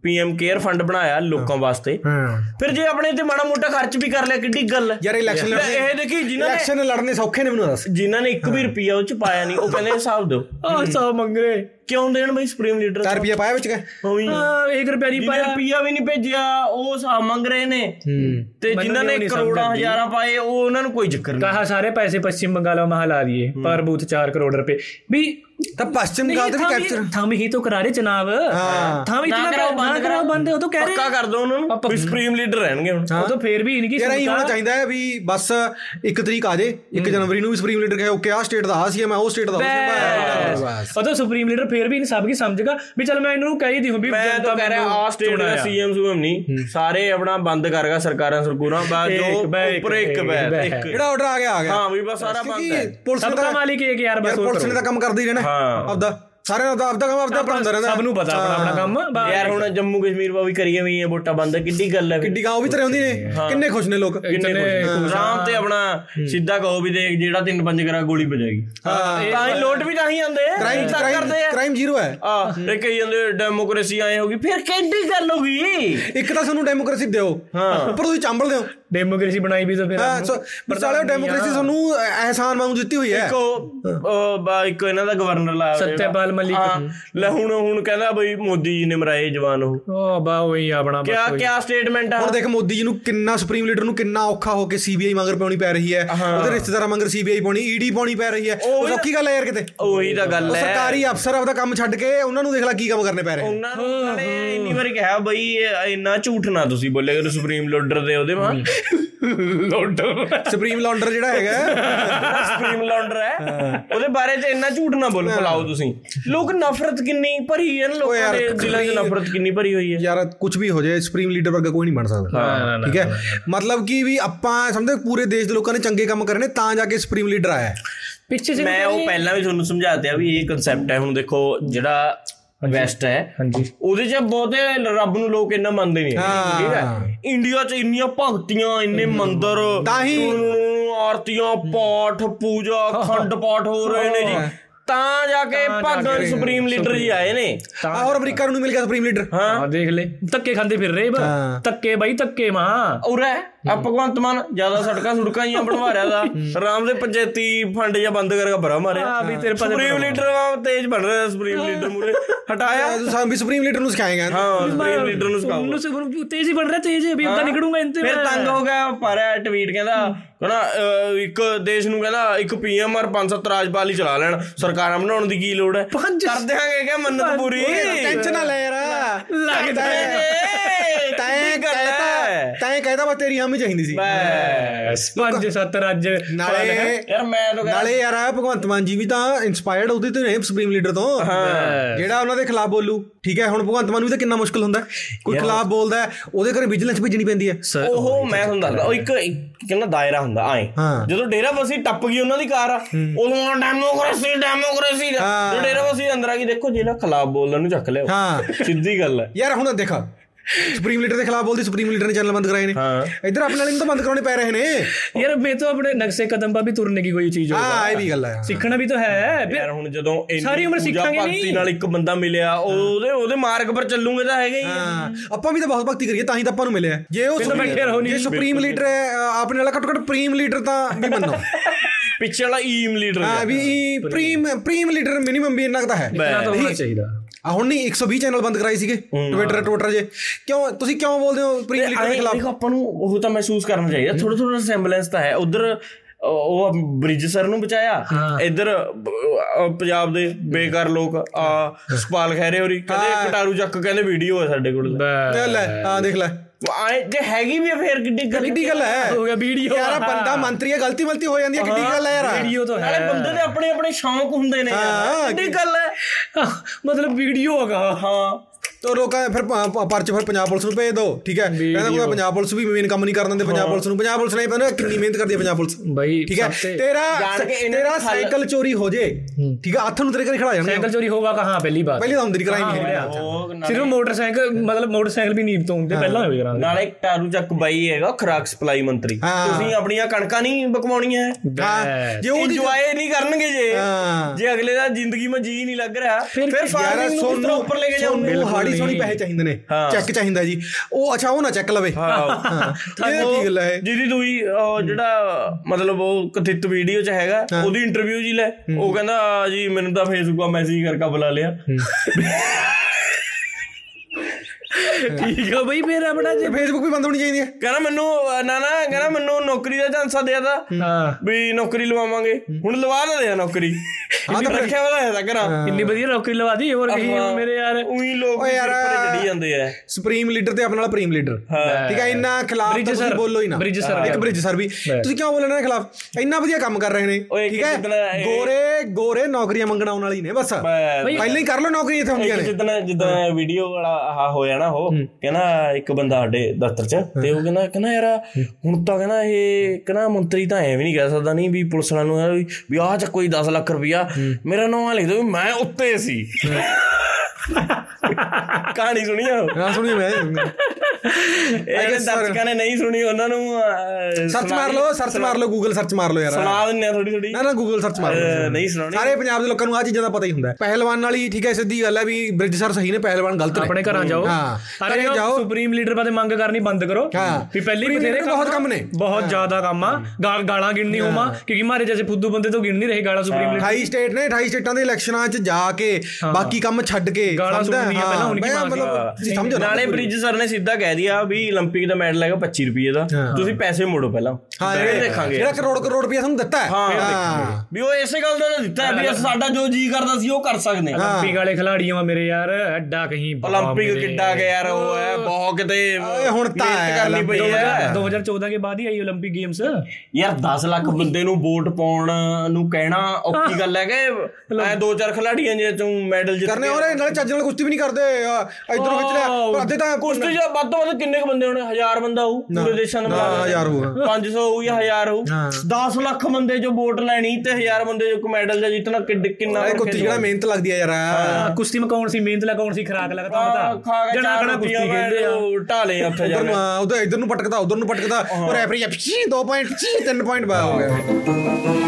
Speaker 2: ਪੀਐਮ ਕੇਅਰ ਫੰਡ ਬਣਾਇਆ ਲੋਕਾਂ ਵਾਸਤੇ
Speaker 1: ਹਾਂ
Speaker 2: ਫਿਰ ਜੇ ਆਪਣੇ ਤੇ ਮਾੜਾ ਮੋਟਾ ਖਰਚ ਵੀ ਕਰ ਲਿਆ ਕਿੱਡੀ ਗੱਲ ਹੈ
Speaker 1: ਯਾਰ ਇਲੈਕਸ਼ਨ
Speaker 2: ਲੈ, ਇਹ ਦੇਖੀ ਜਿਨ੍ਹਾਂ ਨੇ
Speaker 1: ਇਲੈਕਸ਼ਨ ਲੜਨੇ ਸੌਖੇ ਨੇ ਮੈਨੂੰ ਦੱਸ
Speaker 2: ਜਿਨ੍ਹਾਂ ਨੇ 1 ਇੱਕ ਵੀ ਰੁਪਿਆ ਉਹ ਚ ਪਾਇਆ ਨਹੀਂ ਉਹ ਕਹਿੰਦੇ ਹਿਸਾਬ ਦਿਓ।
Speaker 3: ਆ ਹਿਸਾਬ ਮੰਗ ਰਹੇ
Speaker 2: ਕਿਉਂ ਦੇਣ ਬਈ ਸੁਪਰੀਮ ਲੀਡਰ
Speaker 1: 4 ਰੁਪਿਆ ਪਾਇਆ ਵਿੱਚ ਕਾ?
Speaker 3: ਹੋਈ ਹਾਂ 1 ਰੁਪਿਆ
Speaker 2: ਨਹੀਂ
Speaker 3: ਪਾਇਆ।
Speaker 2: ਰੁਪਿਆ ਵੀ ਨਹੀਂ ਭੇਜਿਆ ਉਹ ਹਿਸਾਬ ਮੰਗ ਰਹੇ ਨੇ। ਤੇ ਜਿਨ੍ਹਾਂ ਨੇ ਕਰੋੜਾਂ ਹਜ਼ਾਰਾਂ ਪਾਏ ਉਹ ਉਹਨਾਂ ਨੂੰ ਕੋਈ ਚੱਕਰ ਨਹੀਂ।
Speaker 3: ਕਹਾ ਸਾਰੇ ਪੈਸੇ ਪੱਛਮ ਬੰਗਾਲ ਮਾ ਹਲਾ ਦਿਏ ਪਰ ਬੂਥ 4 ਕਰੋੜ ਰੁਪਏ। ਵੀ
Speaker 1: ਤਾਂ ਪੱਛਮ ਬੰਗਾਲ ਦੇ ਵੀ ਕੈਪਚਰ
Speaker 3: ਥੰਮ ਹੀ ਤੋਂ ਕਰਾ
Speaker 1: ਰਹੇ
Speaker 3: ਜਨਾਬ।
Speaker 2: ਥੰਮ
Speaker 3: ਇਤਨਾ
Speaker 2: ਕਰਾਓ ਬੰਦ
Speaker 3: ਕਰਾਓ ਬੰਦੇ ਉਦੋਂ ਕਹਿ ਰਹੇ
Speaker 2: ਪੱਕਾ ਕਰ ਦੋ ਉਹਨਾਂ ਨੂੰ। ਵੀ ਸੁਪਰੀਮ ਲੀਡਰ ਰਹਿਣਗੇ ਹੁਣ।
Speaker 3: ਉਦੋਂ ਫੇਰ ਵੀ ਇਨਕੀ
Speaker 1: ਯਾਰ ਇਹ ਹੋਣਾ ਚਾਹੀਦਾ ਹੈ ਵੀ ਬਸ ਇੱਕ ਤਰੀਕ ਆ ਜੇ 1 ਜਨਵਰੀ ਨੂੰ ਵੀ ਸੁਪਰੀਮ ਲੀਡਰ ਕਹੇ ਓਕੇ ਆ ਸਟੇਟ ਦਾ ਆ ਸੀ ਮੈਂ ਉਹ ਸਟੇਟ ਦਾ।
Speaker 3: ਹਾਂ ਉਦੋਂ ਸੁਪਰੀਮ ਲੀਡਰ ਫੇਰ ਵੀ ਇਨ ਸਭ ਕੀ ਸਮਝੇਗਾ ਵੀ ਚਲ ਮੈਂ ਇਹਨੂੰ ਕਹਿ ਹੀ ਦਿਹੂੰ ਵੀ
Speaker 2: ਮੈਂ ਤਾਂ ਕਹਿ ਰਿਹਾ ਆ ਸਟੇਟ ਦਾ ਸੀਐਮ ਸੁਮ ਨਹੀਂ ਸਾਰੇ ਆਪਣਾ ਬੰਦ ਕਰਗਾ ਸਰਕਾਰਾਂ ਸਰਕੂਰਾਂ ਬਾਅਦ ਜੋ ਉੱਪਰ ਇੱਕ ਬੈ ਇੱਕ
Speaker 1: ਜਿਹੜਾ ਆਰਡਰ ਆ ਗਿਆ ਆ ਗਿਆ।
Speaker 2: ਹਾਂ ਵੀ ਬਸ ਸਾਰਾ ਬੰਦ ਹੈ।
Speaker 1: ਪੁਲਿਸ ਦਾ
Speaker 3: ਮਾਲਿਕ ਹੈ ਕਿ
Speaker 1: ਯਾਰ
Speaker 3: ਬਸ
Speaker 1: ਪੁਲਿਸ ਨੇ ਤਾਂ ਕੰਮ ਕਰਦੀ ਰਹਿਣਾ ਆਪਦਾ। ਸਾਰਿਆਂ ਦਾ ਆਪਦਾ ਕੰਮ ਆਪਦਾ ਬਣਾਉਂਦਾ ਰਹਿੰਦਾ।
Speaker 3: ਸਭ ਨੂੰ ਪਤਾ ਆਪਣਾ ਆਪਣਾ ਕੰਮ।
Speaker 2: ਯਾਰ ਹੁਣ ਜੰਮੂ ਕਸ਼ਮੀਰ ਪਾ ਵੀ ਕਰੀਏ ਵੀ ਇਹ ਵੋਟਾਂ ਬੰਦ ਕਿੱਡੀ ਗੱਲ ਹੈ?
Speaker 1: ਕਿੱਡੀ ਗਾਂ ਉਹ ਵੀ ਤਰੇ ਹੁੰਦੀ ਨੇ। ਕਿੰਨੇ ਖੁਸ਼ ਨੇ ਲੋਕ।
Speaker 2: ਕਿੰਨੇ ਖੁਸ਼ ਆਰਾਮ ਤੇ ਆਪਣਾ ਸਿੱਧਾ ਕਹੋ ਵੀ ਦੇਖ ਜਿਹੜਾ ਤਿੰਨ ਪੰਜ ਕਰਾ ਗੋਲੀ ਵੱਜੇਗੀ
Speaker 1: ਹਾਂ।
Speaker 2: ਤਾਂ ਹੀ ਲੋਟ ਵੀ ਤਾਂ ਹੀ ਆਂਦੇ
Speaker 1: ਕ੍ਰਾਈਮ
Speaker 2: ਤਾਂ ਕਰਦੇ ਆ।
Speaker 1: ਕ੍ਰਾਈਮ ਜ਼ੀਰੋ ਹੈ।
Speaker 2: ਆ ਇਹ ਕਹੀ ਜਾਂਦੇ ਡੈਮੋਕ੍ਰੇਸੀ ਆਏ ਹੋਗੀ ਫਿਰ ਕਿੱਡੀ ਗੱਲ ਹੋ ਗਈ?
Speaker 1: ਇੱਕ ਤਾਂ ਤੁਹਾਨੂੰ ਡੈਮੋਕ੍ਰੇਸੀ ਦਿਓ।
Speaker 2: ਹਾਂ।
Speaker 1: ਉੱਪਰ ਤੁਸੀਂ ਚੰਬਲ ਦਿਓ।
Speaker 3: ਡੈਮੋਕ੍ਰੇਸੀ ਬਣਾਈ ਵੀ ਤਾਂ ਫਿਰ
Speaker 1: ਹਾਂ ਸੋ ਪਰ ਸਾਲਿਓ ਡੈਮੋਕ੍ਰੇਸੀ ਤੁਹਾਨੂੰ ਅਹਿਸਾਨ ਵਾਂਗੂ ਦਿੱਤੀ ਹੋਈ ਹੈ।
Speaker 2: ਇੱਕ ਇੱਕ ਇਹਨਾਂ ਦਾ ਗਵਰਨਰ ਲਾਇਆ
Speaker 3: ਸਤਿਆਪਾਲ
Speaker 2: ਮਲਿਕ। ਲੈ ਹੁਣ ਹੁਣ ਕਹਿੰਦਾ ਬਈ ਮੋਦੀ ਜੀ ਨੇ ਮਰਾਏ ਜਵਾਨ ਉਹ।
Speaker 3: ਓ ਬਾ ਉਹੀ
Speaker 2: ਆਪਣਾ
Speaker 3: ਕੀ
Speaker 2: ਕੀ ਸਟੇਟਮੈਂਟ ਆ?
Speaker 1: ਹੁਣ ਦੇਖ ਮੋਦੀ ਜੀ ਨੂੰ ਕਿੰਨਾ ਸੁਪਰੀਮ ਲੀਡਰ ਨੂੰ ਕਿੰਨਾ ਔਖਾ ਹੋ ਕੇ ਸੀਬੀਆਈ ਮੰਗਰ ਪਾਉਣੀ ਪੈ ਰਹੀ ਹੈ। ਉਹਦੇ ਰਿਸ਼ਤੇਦਾਰਾਂ ਮੰਗਰ ਸੀਬੀਆਈ ਪਾਉਣੀ ਈਡੀ ਪਾਉਣੀ ਪੈ ਰਹੀ ਹੈ। ਉਹ ਸੌਖੀ ਗੱਲ ਹੈ ਯਾਰ ਕਿਤੇ।
Speaker 2: ਉਹੀ ਤਾਂ ਗੱਲ ਹੈ।
Speaker 1: ਸਰਕਾਰੀ ਅਫਸਰ ਆਪਦਾ ਕੰਮ ਛੱਡ ਕੇ ਉਹਨਾਂ ਨੂੰ ਦੇਖ ਲੈ ਕੀ ਕੰਮ ਕਰਨੇ ਪੈ ਰਹੇ
Speaker 2: ਉਹਨਾਂ ਨੂੰ ਇੰਨੀ ਵਾਰ ਕਿਹਾ ਬਈ ਇੰਨਾ ਝੂਠ ਨਾ ਤੁਸੀਂ ਬੋਲੇ ਕਰੋ ਸੁਪਰੀਮ ਲੀਡਰ ਦੇ ਉਹਦੇ ਮਾਂ ਲੌਂਡਰ।
Speaker 1: ਸੁਪਰੀਮ ਲੌਂਡਰ ਜਿਹੜਾ ਹੈਗਾ।
Speaker 2: ਸੁਪਰੀਮ ਲੌਂਡਰ ਹੈ। ਉਹਦੇ ਬਾਰੇ ਚ ਇੰਨਾ ਝੂਠ ਨਾ ਬੋਲੋ ਬੁਲਾਓ ਤੁਸੀਂ। ਲੋਕ ਨਫ਼ਰਤ ਕਿੰਨੀ ਭਰੀ ਹੈ ਲੋਕਾਂ ਦੇ ਦਿਲਾਂ 'ਚ ਨਫ਼ਰਤ ਕਿੰਨੀ ਭਰੀ ਹੋਈ ਹੈ।
Speaker 1: ਯਾਰ ਕੁਝ ਵੀ ਹੋ ਜਾਏ ਸੁਪਰੀਮ ਲੀਡਰ ਵਰਗਾ ਕੋਈ ਨਹੀਂ ਬਣ ਸਕਦਾ। ਠੀਕ ਹੈ? ਮਤਲਬ ਕਿ ਵੀ ਆਪਾਂ ਸਮਝਦੇ ਪੂਰੇ ਦੇਸ਼ ਦੇ ਲੋਕਾਂ ਨੇ ਚੰਗੇ ਕੰਮ ਕਰਨੇ ਤਾਂ ਜਾ ਕੇ ਸੁਪਰੀਮ ਲੀਡਰ ਆਇਆ।
Speaker 3: ਪਿੱਛੇ
Speaker 2: ਮੈਂ ਉਹ ਪਹਿਲਾਂ ਵੀ ਤੁਹਾਨੂੰ ਸਮਝਾਤਿਆ ਵੀ ਇਹ ਕਨਸੈਪਟ ਹੈ। ਹੁਣ ਦੇਖੋ ਜਿਹੜਾ ਵੈਸਟ ਹੈ।
Speaker 3: ਹਾਂਜੀ।
Speaker 2: ਉਹਦੇ 'ਚ ਬਹੁਤੇ ਰੱਬ ਨੂੰ ਲੋਕ ਇੰਨਾ ਮੰਨਦੇ ਨਹੀਂ। ਠੀਕ ਹੈ। ਇੰਡੀਆ 'ਚ ਇੰਨੀਆਂ ਭਗਤੀਆਂ ਇੰਨੇ ਮੰਦਰ
Speaker 1: ਤਾਂ ਹੀ-
Speaker 2: ਆਰਤੀਆਂ ਪਾਠ ਪੂਜਾ ਖੰਡ ਪਾਠ ਹੋ ਰਹੇ ਨੇ ਜੀ। ਤਾਂ ਜਾ ਕੇ ਭਾਗਾਂ ਸੁਪਰੀਮ ਲੀਡਰ ਜੀ ਆਏ ਨੇ।
Speaker 1: ਆਹ ਹੋਰ ਅਮਰੀਕਾ ਨੂੰ ਮਿਲ ਗਿਆ ਸੁਪਰੀਮ ਲੀਡਰ
Speaker 3: ਹਾਂ। ਦੇਖ ਲੈ। ਧੱਕੇ ਖਾਂਦੇ ਫਿਰ ਰਹੇ
Speaker 1: ਬਾ
Speaker 3: ਧੱਕੇ ਬਾਈ ਧੱਕੇ ਮਾਂ।
Speaker 2: ਉਰੇ ਆ ਭਗਵੰਤ ਮਾਨ ਜ਼ਿਆਦਾ ਸੜਕਾਂ ਸੁੜਕਾਂ ਹੀ ਬਣਵਾ ਰਿਆ ਦਾ ਰਾਮ ਦੇ ਪੰਚਾਇਤੀ ਫੰਡ ਜਾਂ ਬੰਦ ਕਰਕੇ ਭਰਾ ਮਾਰਿਆ।
Speaker 3: ਆ ਵੀ ਤੇਰੇ ਪਾਸੇ
Speaker 2: ਸੁਪਰੀਮ ਲੀਡਰ ਆ ਤੇਜ ਬਣ ਰਿਹਾ ਸੁਪਰੀਮ ਲੀਡਰ ਮੂਰੇ ਹਟਾਇਆ।
Speaker 1: ਸਾਨੂੰ ਵੀ ਸੁਪਰੀਮ ਲੀਡਰ ਨੂੰ ਸਿਖਾਏਗਾ।
Speaker 2: ਹਾਂ ਸੁਪਰੀਮ ਲੀਡਰ ਨੂੰ ਸਿਖਾਓ।
Speaker 3: ਉਹਨੂੰ ਤੇਜ਼ ਹੀ ਬਣ ਰਿਹਾ ਤੇਜ਼ ਅਭੀ ਉਦਾਂ ਨਿਕੜੂਗਾ ਇੰਤੇ
Speaker 2: ਫਿਰ ਤੰਗ ਹੋ ਗਿਆ ਪਰ ਟਵੀਟ ਕਹਿੰਦਾ ਕਹਿੰਦਾ ਅਹ, ਇੱਕ ਦੇਸ਼ ਨੂੰ ਕਹਿੰਦਾ ਇੱਕ ਪੀਐਮ ਔਰ ਪੰਜ ਸੱਤ ਰਾਜਪਾਲ ਹੀ ਚਲਾ ਲੈਣ ਸਰਕਾਰਾਂ ਬਣਾਉਣ ਦੀ ਕੀ ਲੋੜ ਹੈ? ਕਰ ਦਿਆਂਗੇ ਕਿ ਮੰਨਤ ਪੂਰੀ?
Speaker 1: ਟੈਨਸ਼ਨ ਨਾ ਲੈ ਯਾਰ।
Speaker 2: ਲੱਗਦਾ
Speaker 1: ਤੈਂ ਕਹਿਦਾ ਬਸ ਤੇਰੀ ਹਾਮੀ ਚਾਹੀਦੀ ਸੀ।
Speaker 3: ਬਸ। ਪੰਜ ਸੱਤ ਰੱਜ
Speaker 1: ਨਾਲੇ
Speaker 2: ਯਾਰ ਮੈਂ ਤਾਂ
Speaker 1: ਨਾਲੇ ਯਾਰ ਭਗਵੰਤ ਮਾਨ ਜੀ ਵੀ ਤਾਂ ਇਨਸਪਾਇਰਡ ਉਹਦੇ ਤੋਂ ਰਹੇ ਸੁਪਰੀਮ ਲੀਡਰ ਤੋਂ। ਜਿਹੜਾ ਉਹਨਾਂ ਦੇ ਖਿਲਾਫ ਬੋਲੂ। ਠੀਕ ਹੈ ਹੁਣ ਭਗਵੰਤ ਮਾਨ ਵੀ ਤਾਂ ਕਿੰਨਾ ਮੁਸ਼ਕਲ ਹੁੰਦਾ। ਕੋਈ ਖਿਲਾਫ ਬੋਲਦਾ ਉਹਦੇ ਘਰੇ ਵਿਜੀਲੈਂਸ ਭੇਜਣੀ ਪੈਂਦੀ ਹੈ।
Speaker 2: ਉਹ ਮੈਂ ਤੁਹਾਨੂੰ ਦੱਸਦਾ ਉਹ ਇੱਕ ਕਿੰਨਾ ਦਾਇਰਾ ਹੁੰਦਾ ਆਏ। ਜਦੋਂ ਡੇਰਾ ਬਸੀ ਟੱਪ ਗਈ ਉਹਨਾਂ ਦੀ ਕਾਰ ਉਦੋਂ ਡੈਮੋਕ੍ਰੇਸੀ ਡੈਮੋਕ੍ਰੇਸੀ ਜਦੋਂ ਡੇਰਾ ਬਸੀ ਅੰਦਰ ਆ ਗਈ ਦੇਖੋ ਜਿਹੜਾ ਖਿਲਾਫ ਬੋਲਣ ਨੂੰ ਚੱਕ
Speaker 1: ਲਿਆ
Speaker 2: ਸਿੱਧੀ ਗੱਲ ਹੈ।
Speaker 1: ਯਾਰ ਹੁਣ ਦੇਖਾ ਸੁਪਰੀਮ ਲੀਡਰ ਦੇ ਖਿਲਾਫ ਬੋਲਦੀ ਸੁਪਰੀਮ ਲੀਡਰ ਨੇ ਚੈਨਲ ਬੰਦ ਕਰਾਏ ਨੇ। ਇੱਧਰ ਆਪਣੇ ਵਾਲੇ ਨੂੰ ਤਾਂ ਬੰਦ ਕਰਾਉਣੇ ਪੈ ਰਹੇ ਨੇ।
Speaker 3: ਯਾਰ ਮੈਂ ਤਾਂ ਆਪਣੇ ਨਕਸ਼ੇ ਕਦਮ ਪਾ ਵੀ ਤੁਰਨੇ ਕੀ ਕੋਈ ਚੀਜ਼ ਹੋਗਾ
Speaker 1: ਹਾਂ ਇਹ ਵੀ ਗੱਲ ਹੈ
Speaker 3: ਸਿੱਖਣਾ ਵੀ ਤਾਂ ਹੈ।
Speaker 2: ਯਾਰ ਹੁਣ ਜਦੋਂ
Speaker 3: ਸਾਰੀ ਉਮਰ ਸਿੱਖਾਂਗੇ ਨਹੀਂ।
Speaker 2: ਭਗਤੀ ਨਾਲ ਇੱਕ ਬੰਦਾ ਮਿਲਿਆ ਉਹਦੇ ਉਹਦੇ ਮਾਰਗ ਪਰ ਚੱਲੂਗੇ ਤਾਂ ਹੈਗਾ ਹੀ
Speaker 1: ਹਾਂ ਆਪਾਂ ਵੀ ਤਾਂ ਬਹੁਤ ਭਗਤੀ ਕਰੀਏ ਤਾਂ ਹੀ ਤਾਂ ਆਪਾਂ ਨੂੰ ਮਿਲਿਆ। ਜੇ ਉਹ ਜੇ ਸੁਪਰੀਮ ਲੀਡਰ ਹੈ ਆਪਣੇ ਵਾਲਾ ਘੱਟੋ ਘੱਟ ਪ੍ਰੀਮ ਲੀਡਰ ਤਾਂ ਵੀ ਮੰਨੋ।
Speaker 2: ਪਿੱਛੇ ਵਾਲਾ ਈਮ ਲੀਡਰ
Speaker 1: ਹਾਂ ਵੀ ਪ੍ਰੀਮ। ਪ੍ਰੀਮ ਲੀਡਰ ਮਿਨੀਮਮ ਵੀ ਇੰਨਾ ਤਾਂ ਹੈ।
Speaker 3: ਇਤਨਾ ਤਾਂ ਹੋਣਾ ਚਾਹੀਦਾ।
Speaker 1: ਆ ਹੁਣ ਨਹੀਂ 120 ਚੈਨਲ ਬੰਦ ਕਰਾਏ ਸੀਗੇ ਟਵਿੱਟਰ ਟਵਿੱਟਰ ਜੇ। ਕਿਉਂ ਤੁਸੀਂ ਕਿਉਂ ਬੋਲਦੇ ਹੋ ਪ੍ਰੀ ਮਿਲਟਰੀ ਦੇ ਖਿਲਾਫ?
Speaker 2: ਦੇਖੋ ਆਪਾਂ ਨੂੰ ਉਹ ਤਾਂ ਮਹਿਸੂਸ ਕਰਨਾ ਚਾਹੀਦਾ। ਥੋੜਾ ਥੋੜਾ ਸੈਂਬਲੈਂਸ ਤਾਂ ਹੈ। ਉਧਰ ਉਹ ਬ੍ਰਿਜ ਸਰ ਨੂੰ ਬਚਾਇਆ। ਇੱਧਰ ਪੰਜਾਬ ਦੇ ਬੇਕਾਰ ਲੋਕ ਆ ਸੁਪਾਲ ਖੈਰੇ ਹੋਰੀ ਕਹਿੰਦੇ ਕਟਾਰੂ ਚੱਕ ਕਹਿੰਦੇ ਵੀਡੀਓ ਹੈ ਸਾਡੇ ਕੋਲ।
Speaker 1: ਲੈ ਆ ਦੇਖ ਲੈ।
Speaker 2: ਆਏ ਜੇ ਹੈਗੀ ਵੀ ਫੇਰ ਕਿੱਡੀ
Speaker 1: ਕਿੱਡੀ ਗੱਲ ਹੈ?
Speaker 3: ਹੋ ਗਿਆ ਵੀਡੀਓ
Speaker 1: ਯਾਰ ਬੰਦਾ ਮੰਤਰੀ ਹੈ ਗਲਤੀ ਮਲਤੀ ਹੋ ਜਾਂਦੀ ਹੈ ਕਿੱਡੀ ਗੱਲ ਹੈ ਯਾਰ।
Speaker 3: ਵੀਡੀਓ ਤਾਂ ਹੈ।
Speaker 2: ਨਾਲੇ ਬੰਦੇ ਦੇ ਆਪਣੇ ਆਪਣੇ ਸ਼ੌਂਕ ਹੁੰਦੇ ਨੇ ਯਾਰ। ਕਿੱਡੀ ਗੱਲ ਹੈ?
Speaker 3: ਮਤਲਬ ਵੀਡੀਓ ਹੈਗਾ।
Speaker 2: ਹਾਂ।
Speaker 1: ਤੋ ਲੋਕਾਂ ਫਿਰ ਪਰਚ ਫਿਰ ਪੰਜਾਬ ਪੁਲਿਸ ਨੂੰ ਭੇਜ ਦੋ ਠੀਕ ਹੈ? ਕਹਿੰਦਾ ਕੋਈ ਪੰਜਾਬ ਪੁਲਿਸ ਵੀ ਮੇਨ ਕੰਮ ਨਹੀਂ ਕਰਨ ਦਿੰਦੇ ਪੰਜਾਬ ਪੁਲਿਸ ਨੂੰ। ਪੰਜਾਬ ਪੁਲਿਸ ਨਹੀਂ ਪਤਾ ਕਿੰਨੀ ਮਿਹਨਤ ਕਰਦੀ ਹੈ ਪੰਜਾਬ ਪੁਲਿਸ।
Speaker 3: ਬਈ
Speaker 1: ਠੀਕ ਹੈ? ਤੇਰਾ
Speaker 2: ਜਾਣ
Speaker 1: ਤੇਰਾ ਸਾਈਕਲ ਚੋਰੀ ਹੋ ਜੇ ਠੀਕ ਹੈ? ਹੱਥ ਨੂੰ ਤੇਰੇ ਘਰੇ ਖੜਾ ਜਾਣਗੇ।
Speaker 3: ਸਾਈਕਲ ਚੋਰੀ ਹੋਗਾ ਕਹਾਂ ਪਹਿਲੀ ਬਾਤ।
Speaker 1: ਪਹਿਲੀ ਤਾਂ ਹੁੰਦੀ ਨਹੀਂ ਕਰਾਈ ਨਹੀਂ
Speaker 2: ਉਹ
Speaker 3: ਸਿਰਫ ਮੋਟਰਸਾਈਕਲ ਮਤਲਬ ਮੋਟਰਸਾਈਕਲ ਵੀ ਨੀਬ ਤੋਂ ਹੁੰਦੇ ਪਹਿਲਾਂ ਹੋਏ ਕਰਾਂਗੇ
Speaker 2: ਨਾਲੇ ਇੱਕ ਟਾਰੂ ਚੱਕ ਬਾਈ ਹੈਗਾ ਖੁਰਾਕ ਸਪਲਾਈ ਮੰਤਰੀ। ਤੁਸੀਂ ਆਪਣੀਆਂ ਕਣਕਾਂ ਨਹੀਂ ਬਕਵਾਉਣੀਆਂ
Speaker 1: ਹਾਂ। ਜੇ ਉਹਦੀ
Speaker 2: ਇੰਜੋਏ ਨਹੀਂ ਕਰਨਗੇ ਜੇ। ਜੇ ਅਗਲੇ ਦਾ ਜ਼ਿੰਦਗੀ ਮੈਂ ਜੀ ਨਹੀਂ ਲੱਗ ਰਿਹਾ ਫਿਰ ਫਾਰਮਿੰਗ ਨੂੰ ਉੱਪਰ ਲੈ ਕੇ ਜਾਉਂਗੇ
Speaker 1: ਹਾੜੀ ਸੋਣੀ ਪੈਸੇ ਚਾਹੀਦੇ ਨੇ। ਚੈੱਕ ਚਾਹੀਦਾ ਜੀ। ਉਹ ਅੱਛਾ ਉਹ ਨਾ ਚੈੱਕ ਲਵੇ। ਹਾਂ। ਇਹ ਕੀ ਗੱਲ ਹੈ?
Speaker 2: ਜਿਹਦੀ ਤੂੰ ਜਿਹੜਾ ਮਤਲਬ ਉਹ ਕਥਿਤ ਵੀਡੀਓ ਚ ਹੈਗਾ ਉਹਦੀ ਇੰਟਰਵਿਊ ਜੀ ਲੈ। ਉਹ ਕਹਿੰਦਾ ਜੀ ਮੈਨੂੰ ਤਾਂ ਫੇਸਬੁੱਕ 'ਆ ਮੈਸੇਜ ਕਰਕੇ ਬੁਲਾ ਲਿਆ।
Speaker 3: ਠੀਕ ਆ ਬਈ ਫੇਰ ਆਪਣਾ ਜੇ
Speaker 1: ਫੇਸਬੁੱਕ ਵੀ ਬੰਦ ਹੋਣੀ ਚਾਹੀਦੀ ਹੈ
Speaker 2: ਕਹਿੰਦਾ ਮੈਨੂੰ ਨਾ ਨਾ ਕਹਿੰਦਾ ਮੈਨੂੰ ਨੌਕਰੀ ਦਾ ਝਾਂਸਾ ਤਾ।
Speaker 3: ਹਾਂ।
Speaker 2: ਵੀ ਨੌਕਰੀ ਲਵਾਵਾਂਗੇ। ਹੁਣ ਲਵਾ ਦਿੰਦੇ ਆ ਨੌਕਰੀ। ਹਾਂ। ਤਾਂ ਰੱਖਿਆ ਵਾਲਾ ਹੈ ਤਾਂ ਕਰਾਂ
Speaker 3: ਇੰਨੀ ਵਧੀਆ ਨੌਕਰੀ ਲਵਾ ਦੀ ਹੋਰ ਕਹੀ ਮੇਰੇ ਯਾਰ।
Speaker 2: ਉਹੀ ਲੋਕ
Speaker 1: ਯਾਰ
Speaker 2: ਚੜੀ ਜਾਂਦੇ ਆ।
Speaker 1: ਸੁਪਰੀਮ ਲੀਡਰ ਤੇ ਆਪਣੇ ਨਾਲ ਪ੍ਰੀਮ ਲੀਡਰ ਠੀਕ ਹੈ ਇੰਨਾ ਖਿਲਾਫ ਤਾਂ ਤੁਸੀਂ ਬੋਲੋ ਹੀ ਨਾ।
Speaker 3: ਬ੍ਰਿਜ sir
Speaker 1: ਇੱਕ ਬ੍ਰਿਜ ਸਰ ਵੀ। ਤੁਸੀਂ ਕਿਉਂ ਬੋਲਣਾ ਇਹਨਾਂ ਖਿਲਾਫ? ਇੰਨਾ ਵਧੀਆ ਕੰਮ ਕਰ ਰਹੇ ਨੇ। ਠੀਕ ਹੈ ਗੋਰੇ ਗੋਰੇ ਨੌਕਰੀਆਂ ਮੰਗਣ ਆਉਣ ਵਾਲੀ ਨੇ ਬਸ। ਪਹਿਲਾਂ ਹੀ ਕਰ ਲਓ ਨੌਕਰੀਆਂ ਇੱਥੇ ਹੁੰਦੀਆਂ ਨੇ।
Speaker 2: ਜਿੱਦਣ ਜਿੱਦਾਂ ਵੀਡੀਓ ਵਾਲਾ ਆਹ ਹੋਇਆ ਨਾ ਉਹ ਕਹਿੰਦਾ ਇੱਕ ਬੰਦਾ ਸਾਡੇ ਦਫ਼ਤਰ 'ਚ ਤੇ ਉਹ ਕਹਿੰਦਾ ਕਹਿੰਦਾ ਯਾਰ ਹੁਣ ਤਾਂ ਕਹਿੰਦਾ ਇਹ ਕਹਿੰਦਾ ਮੰਤਰੀ ਤਾਂ ਐਵੇਂ ਨਹੀਂ ਕਹਿ ਸਕਦਾ ਨਹੀਂ ਵੀ ਪੁਲਿਸ ਵਾਲਿਆਂ ਨੂੰ ਵੀ- ਵੀ ਆਹ ਚ ਕੋਈ 10 ਲੱਖ ਰੁਪਇਆ। ਮੇਰਾ ਨਾਮ ਲਿਖ ਦਿਓ ਵੀ ਮੈਂ ਉੱਤੇ ਸੀ। ਕਹਾਣੀ ਸੁਣੀ ਆ?
Speaker 1: ਹਾਂ ਸੁਣੀ ਮੈਂ।
Speaker 2: ਇਹ ਦਰਸ਼ਕਾਂ ਨੇ ਨਹੀਂ ਸੁਣੀ ਉਹਨਾਂ ਨੂੰ
Speaker 1: ਸਰਚ ਮਾਰ ਲਓ ਸਰਚ ਮਾਰ ਲਓ ਗੂਗਲ ਸਰਚ ਮਾਰ ਲਓ ਯਾਰ।
Speaker 2: ਸੁਣਾ ਦਿੰਨੇ ਆ ਥੋੜੀ ਥੋੜੀ
Speaker 1: ਨਾ ਨਾ ਗੂਗਲ ਸਰਚ ਮਾਰ ਲਓ।
Speaker 2: ਨਹੀਂ ਸੁਣਾਉਣੀ।
Speaker 1: ਸਾਰੇ ਪੰਜਾਬ ਦੇ ਲੋਕਾਂ ਨੂੰ ਆ ਚੀਜ਼ਾਂ ਦਾ ਪਤਾ ਹੀ ਹੁੰਦਾ ਹੈ। ਪਹਿਲਵਾਨ ਵਾਲੀ ਠੀਕ ਹੈ ਸਿੱਧੀ ਗੱਲ ਹੈ ਵੀ ਬ੍ਰਿਜ ਸਰ ਸਹੀ ਨੇ ਪਹਿਲਵਾਨ ਗਲਤ ਨੇ।
Speaker 3: ਆਪਣੇ ਘਰਾਂ ਜਾਓ।
Speaker 1: ਹਾਂ ਘਰੇ ਜਾਓ
Speaker 3: ਸੁਪਰੀਮ ਲੀਡਰ ਬਾਰੇ ਮੰਗ ਕਰਨੀ ਬੰਦ ਕਰੋ।
Speaker 1: ਹਾਂ।
Speaker 3: ਵੀ ਪਹਿਲੀ ਬਥੇਰੇ
Speaker 1: ਬਹੁਤ ਕੰਮ ਨੇ।
Speaker 3: ਬਹੁਤ ਜ਼ਿਆਦਾ ਕੰਮ ਆ। ਗਾਲ ਗਾਲਾਂ ਗਿਣਨੀ ਹੋਵਾਂ ਕਿਉਂਕਿ ਮਾਰੇ ਜੈਸੇ ਫੁੱਦੂ ਬੰਦੇ ਤੋਂ ਗਿਣ ਨਹੀਂ ਰਹੇ ਗਾਲਾਂ ਸੁਪਰੀਮ ਲੀਡਰ
Speaker 1: 28 ਸਟੇਟ ਨੇ 28 ਸਟੇਟਾਂ ਦੇ ਇਲੈਕਸ਼ਨਾਂ 'ਚ ਜਾ ਕੇ ਬਾਕੀ ਕੰਮ ਛੱਡ ਕੇ
Speaker 3: ਗਾਲਾਂ
Speaker 1: ਸਮਝਦਾ?
Speaker 3: ਸੁਣਨੀਆਂ ਪਹਿਲਾਂ
Speaker 1: ਹਾਂ,
Speaker 3: ਹੁਣ ਕੀ
Speaker 1: ਮੈਂ
Speaker 3: ਮੰਗ
Speaker 1: ਮਤਲਬ ਤੁਸੀਂ ਸਮਝੋ ਨਾ
Speaker 2: ਨਾਲੇ ਬ੍ਰਿਜ ਸਰ ਨੇ ਸਿੱਧਾ ਕਹਿ ਦਿਆ ਵੀ 올림픽 ਦਾ ਮੈਡਲ ਹੈਗਾ 25 ਰੁਪਏ ਦਾ ਤੁਸੀਂ ਪੈਸੇ ਮੋੜੋ ਪਹਿਲਾਂ
Speaker 1: ਹਾਂ
Speaker 2: ਫਿਰ
Speaker 1: ਇਹ
Speaker 2: ਦੇਖਾਂਗੇ
Speaker 1: ਜਿਹੜਾ ਕਰੋੜ ਕਰੋੜ ਰੁਪਇਆ ਤੁਹਾਨੂੰ ਦਿੱਤਾ ਹੈ
Speaker 2: ਹਾਂ ਵੀ ਉਹ ਇਸੇ ਗੱਲ ਦਾ ਤਾਂ ਦਿੱਤਾ ਹੈ ਵੀ ਅਸੀਂ ਸਾਡਾ ਜੋ ਜੀ ਕਰਦਾ ਸੀ ਉਹ ਕਰ ਸਕਦੇ ਹਾਂ
Speaker 3: 올림픽 ਵਾਲੇ ਖਿਲਾੜੀਆਂ ਵਾ ਮੇਰੇ ਯਾਰ ਐਡਾ ਕਹੀਂ ਬਾਬਾ
Speaker 2: 올림픽
Speaker 3: ਮੇਰੇ।
Speaker 2: ਕਿੱਡਾ ਗਿਆ ਯਾਰ ਉਹ ਹੈ ਬਹੁਤ ਕਿਤੇ
Speaker 1: ਓਏ ਹੁਣ ਤਾਂ
Speaker 2: ਮਿਹਨਤ
Speaker 1: ਹੈ
Speaker 2: ਕਰਨੀ ਪਈ ਹੈ
Speaker 3: 2014 ਕੇ ਬਾਅਦ ਹੀ ਆਈ 올림픽 ਗੇਮਸ
Speaker 2: ਯਾਰ 10 ਲੱਖ ਬੰਦੇ ਨੂੰ ਵੋਟ ਪਾਉਣ ਨੂੰ ਕਹਿਣਾ ਔਖੀ ਗੱਲ ਹੈ ਕਿ ਐ ਦੋ ਚਾਰ ਖਿਲਾੜੀਆਂ ਜੇ ਤੂੰ ਮੈਡਲ ਜਿੱਤ
Speaker 1: ਕਰਨੇ ਹੋਰੇ ਨਾਲੇ ਚੱਜ ਨਾਲ ਕੁਸ਼ਤੀ ਵੀ ਨਹੀਂ ਕਰਦੇ ਇਧਰੋਂ ਖਿੱਚ ਲਿਆ। ਪਰ ਅੱਧੇ ਤਾਂ
Speaker 2: ਕੁਸ਼ਤੀ ਚ ਵੱਧ ਤੋਂ ਵੱਧ ਕਿੰਨੇ ਕੁ ਬੰਦੇ ਹੋਣੇ? ਹਜ਼ਾਰ ਬੰਦਾ ਹੋਊ ਪੂਰੇ ਦੇਸ਼ਾਂ ਮਿਲਾ ਕੇ।
Speaker 1: ਹਜ਼ਾਰ ਹੋਊ।
Speaker 2: 500 ਹੋਊ ਜਾਂ 1000 ਹੋਊ।
Speaker 1: ਹਾਂ।
Speaker 2: 10 ਲੱਖ ਬੰਦੇ ਜੋ ਵੋਟ ਲੈਣੀ ਤੇ 1000 ਬੰਦੇ ਜੋ ਮੈਡਲ ਜਾਂ ਜਿੱਤਣਾ ਕਿੰਨਾ
Speaker 1: ਇਹ ਕੁਸ਼ਤੀ ਜਿਹੜਾ ਮਿਹਨਤ ਲੱਗਦੀ ਹੈ ਯਾਰ
Speaker 3: ਕੁਸ਼ਤੀ ਮੈਂ ਕੌਣ ਸੀ ਮਿਹਨਤ ਲਾ ਕੌਣ ਸੀ ਖਰਾਕ ਲਗਾ
Speaker 2: ਖਾ
Speaker 3: ਤਾਂ
Speaker 2: ਖਾ ਕੇ
Speaker 3: ਜਣਾ
Speaker 2: ਚਾਰ
Speaker 3: ਕਣਾ ਕੁਸ਼ਤੀ ਖੇਡਦੇ ਆ।
Speaker 2: ਉਹ ਢਾਲੇ ਉੱਥੇ ਜਾ
Speaker 1: ਉਧਰ
Speaker 2: ਕੇ।
Speaker 1: ਨੂੰ ਉਧਰ ਇਧਰ ਨੂੰ ਪਟਕਦਾ ਉਧਰ ਨੂੰ ਪਟਕਦਾ ਉਹ ਰੈਫਰੀ 2 ਪੁਆਇੰਟ 3 ਪੁਆਇੰਟ ਬਾ ਹੋ ਗਿਆ।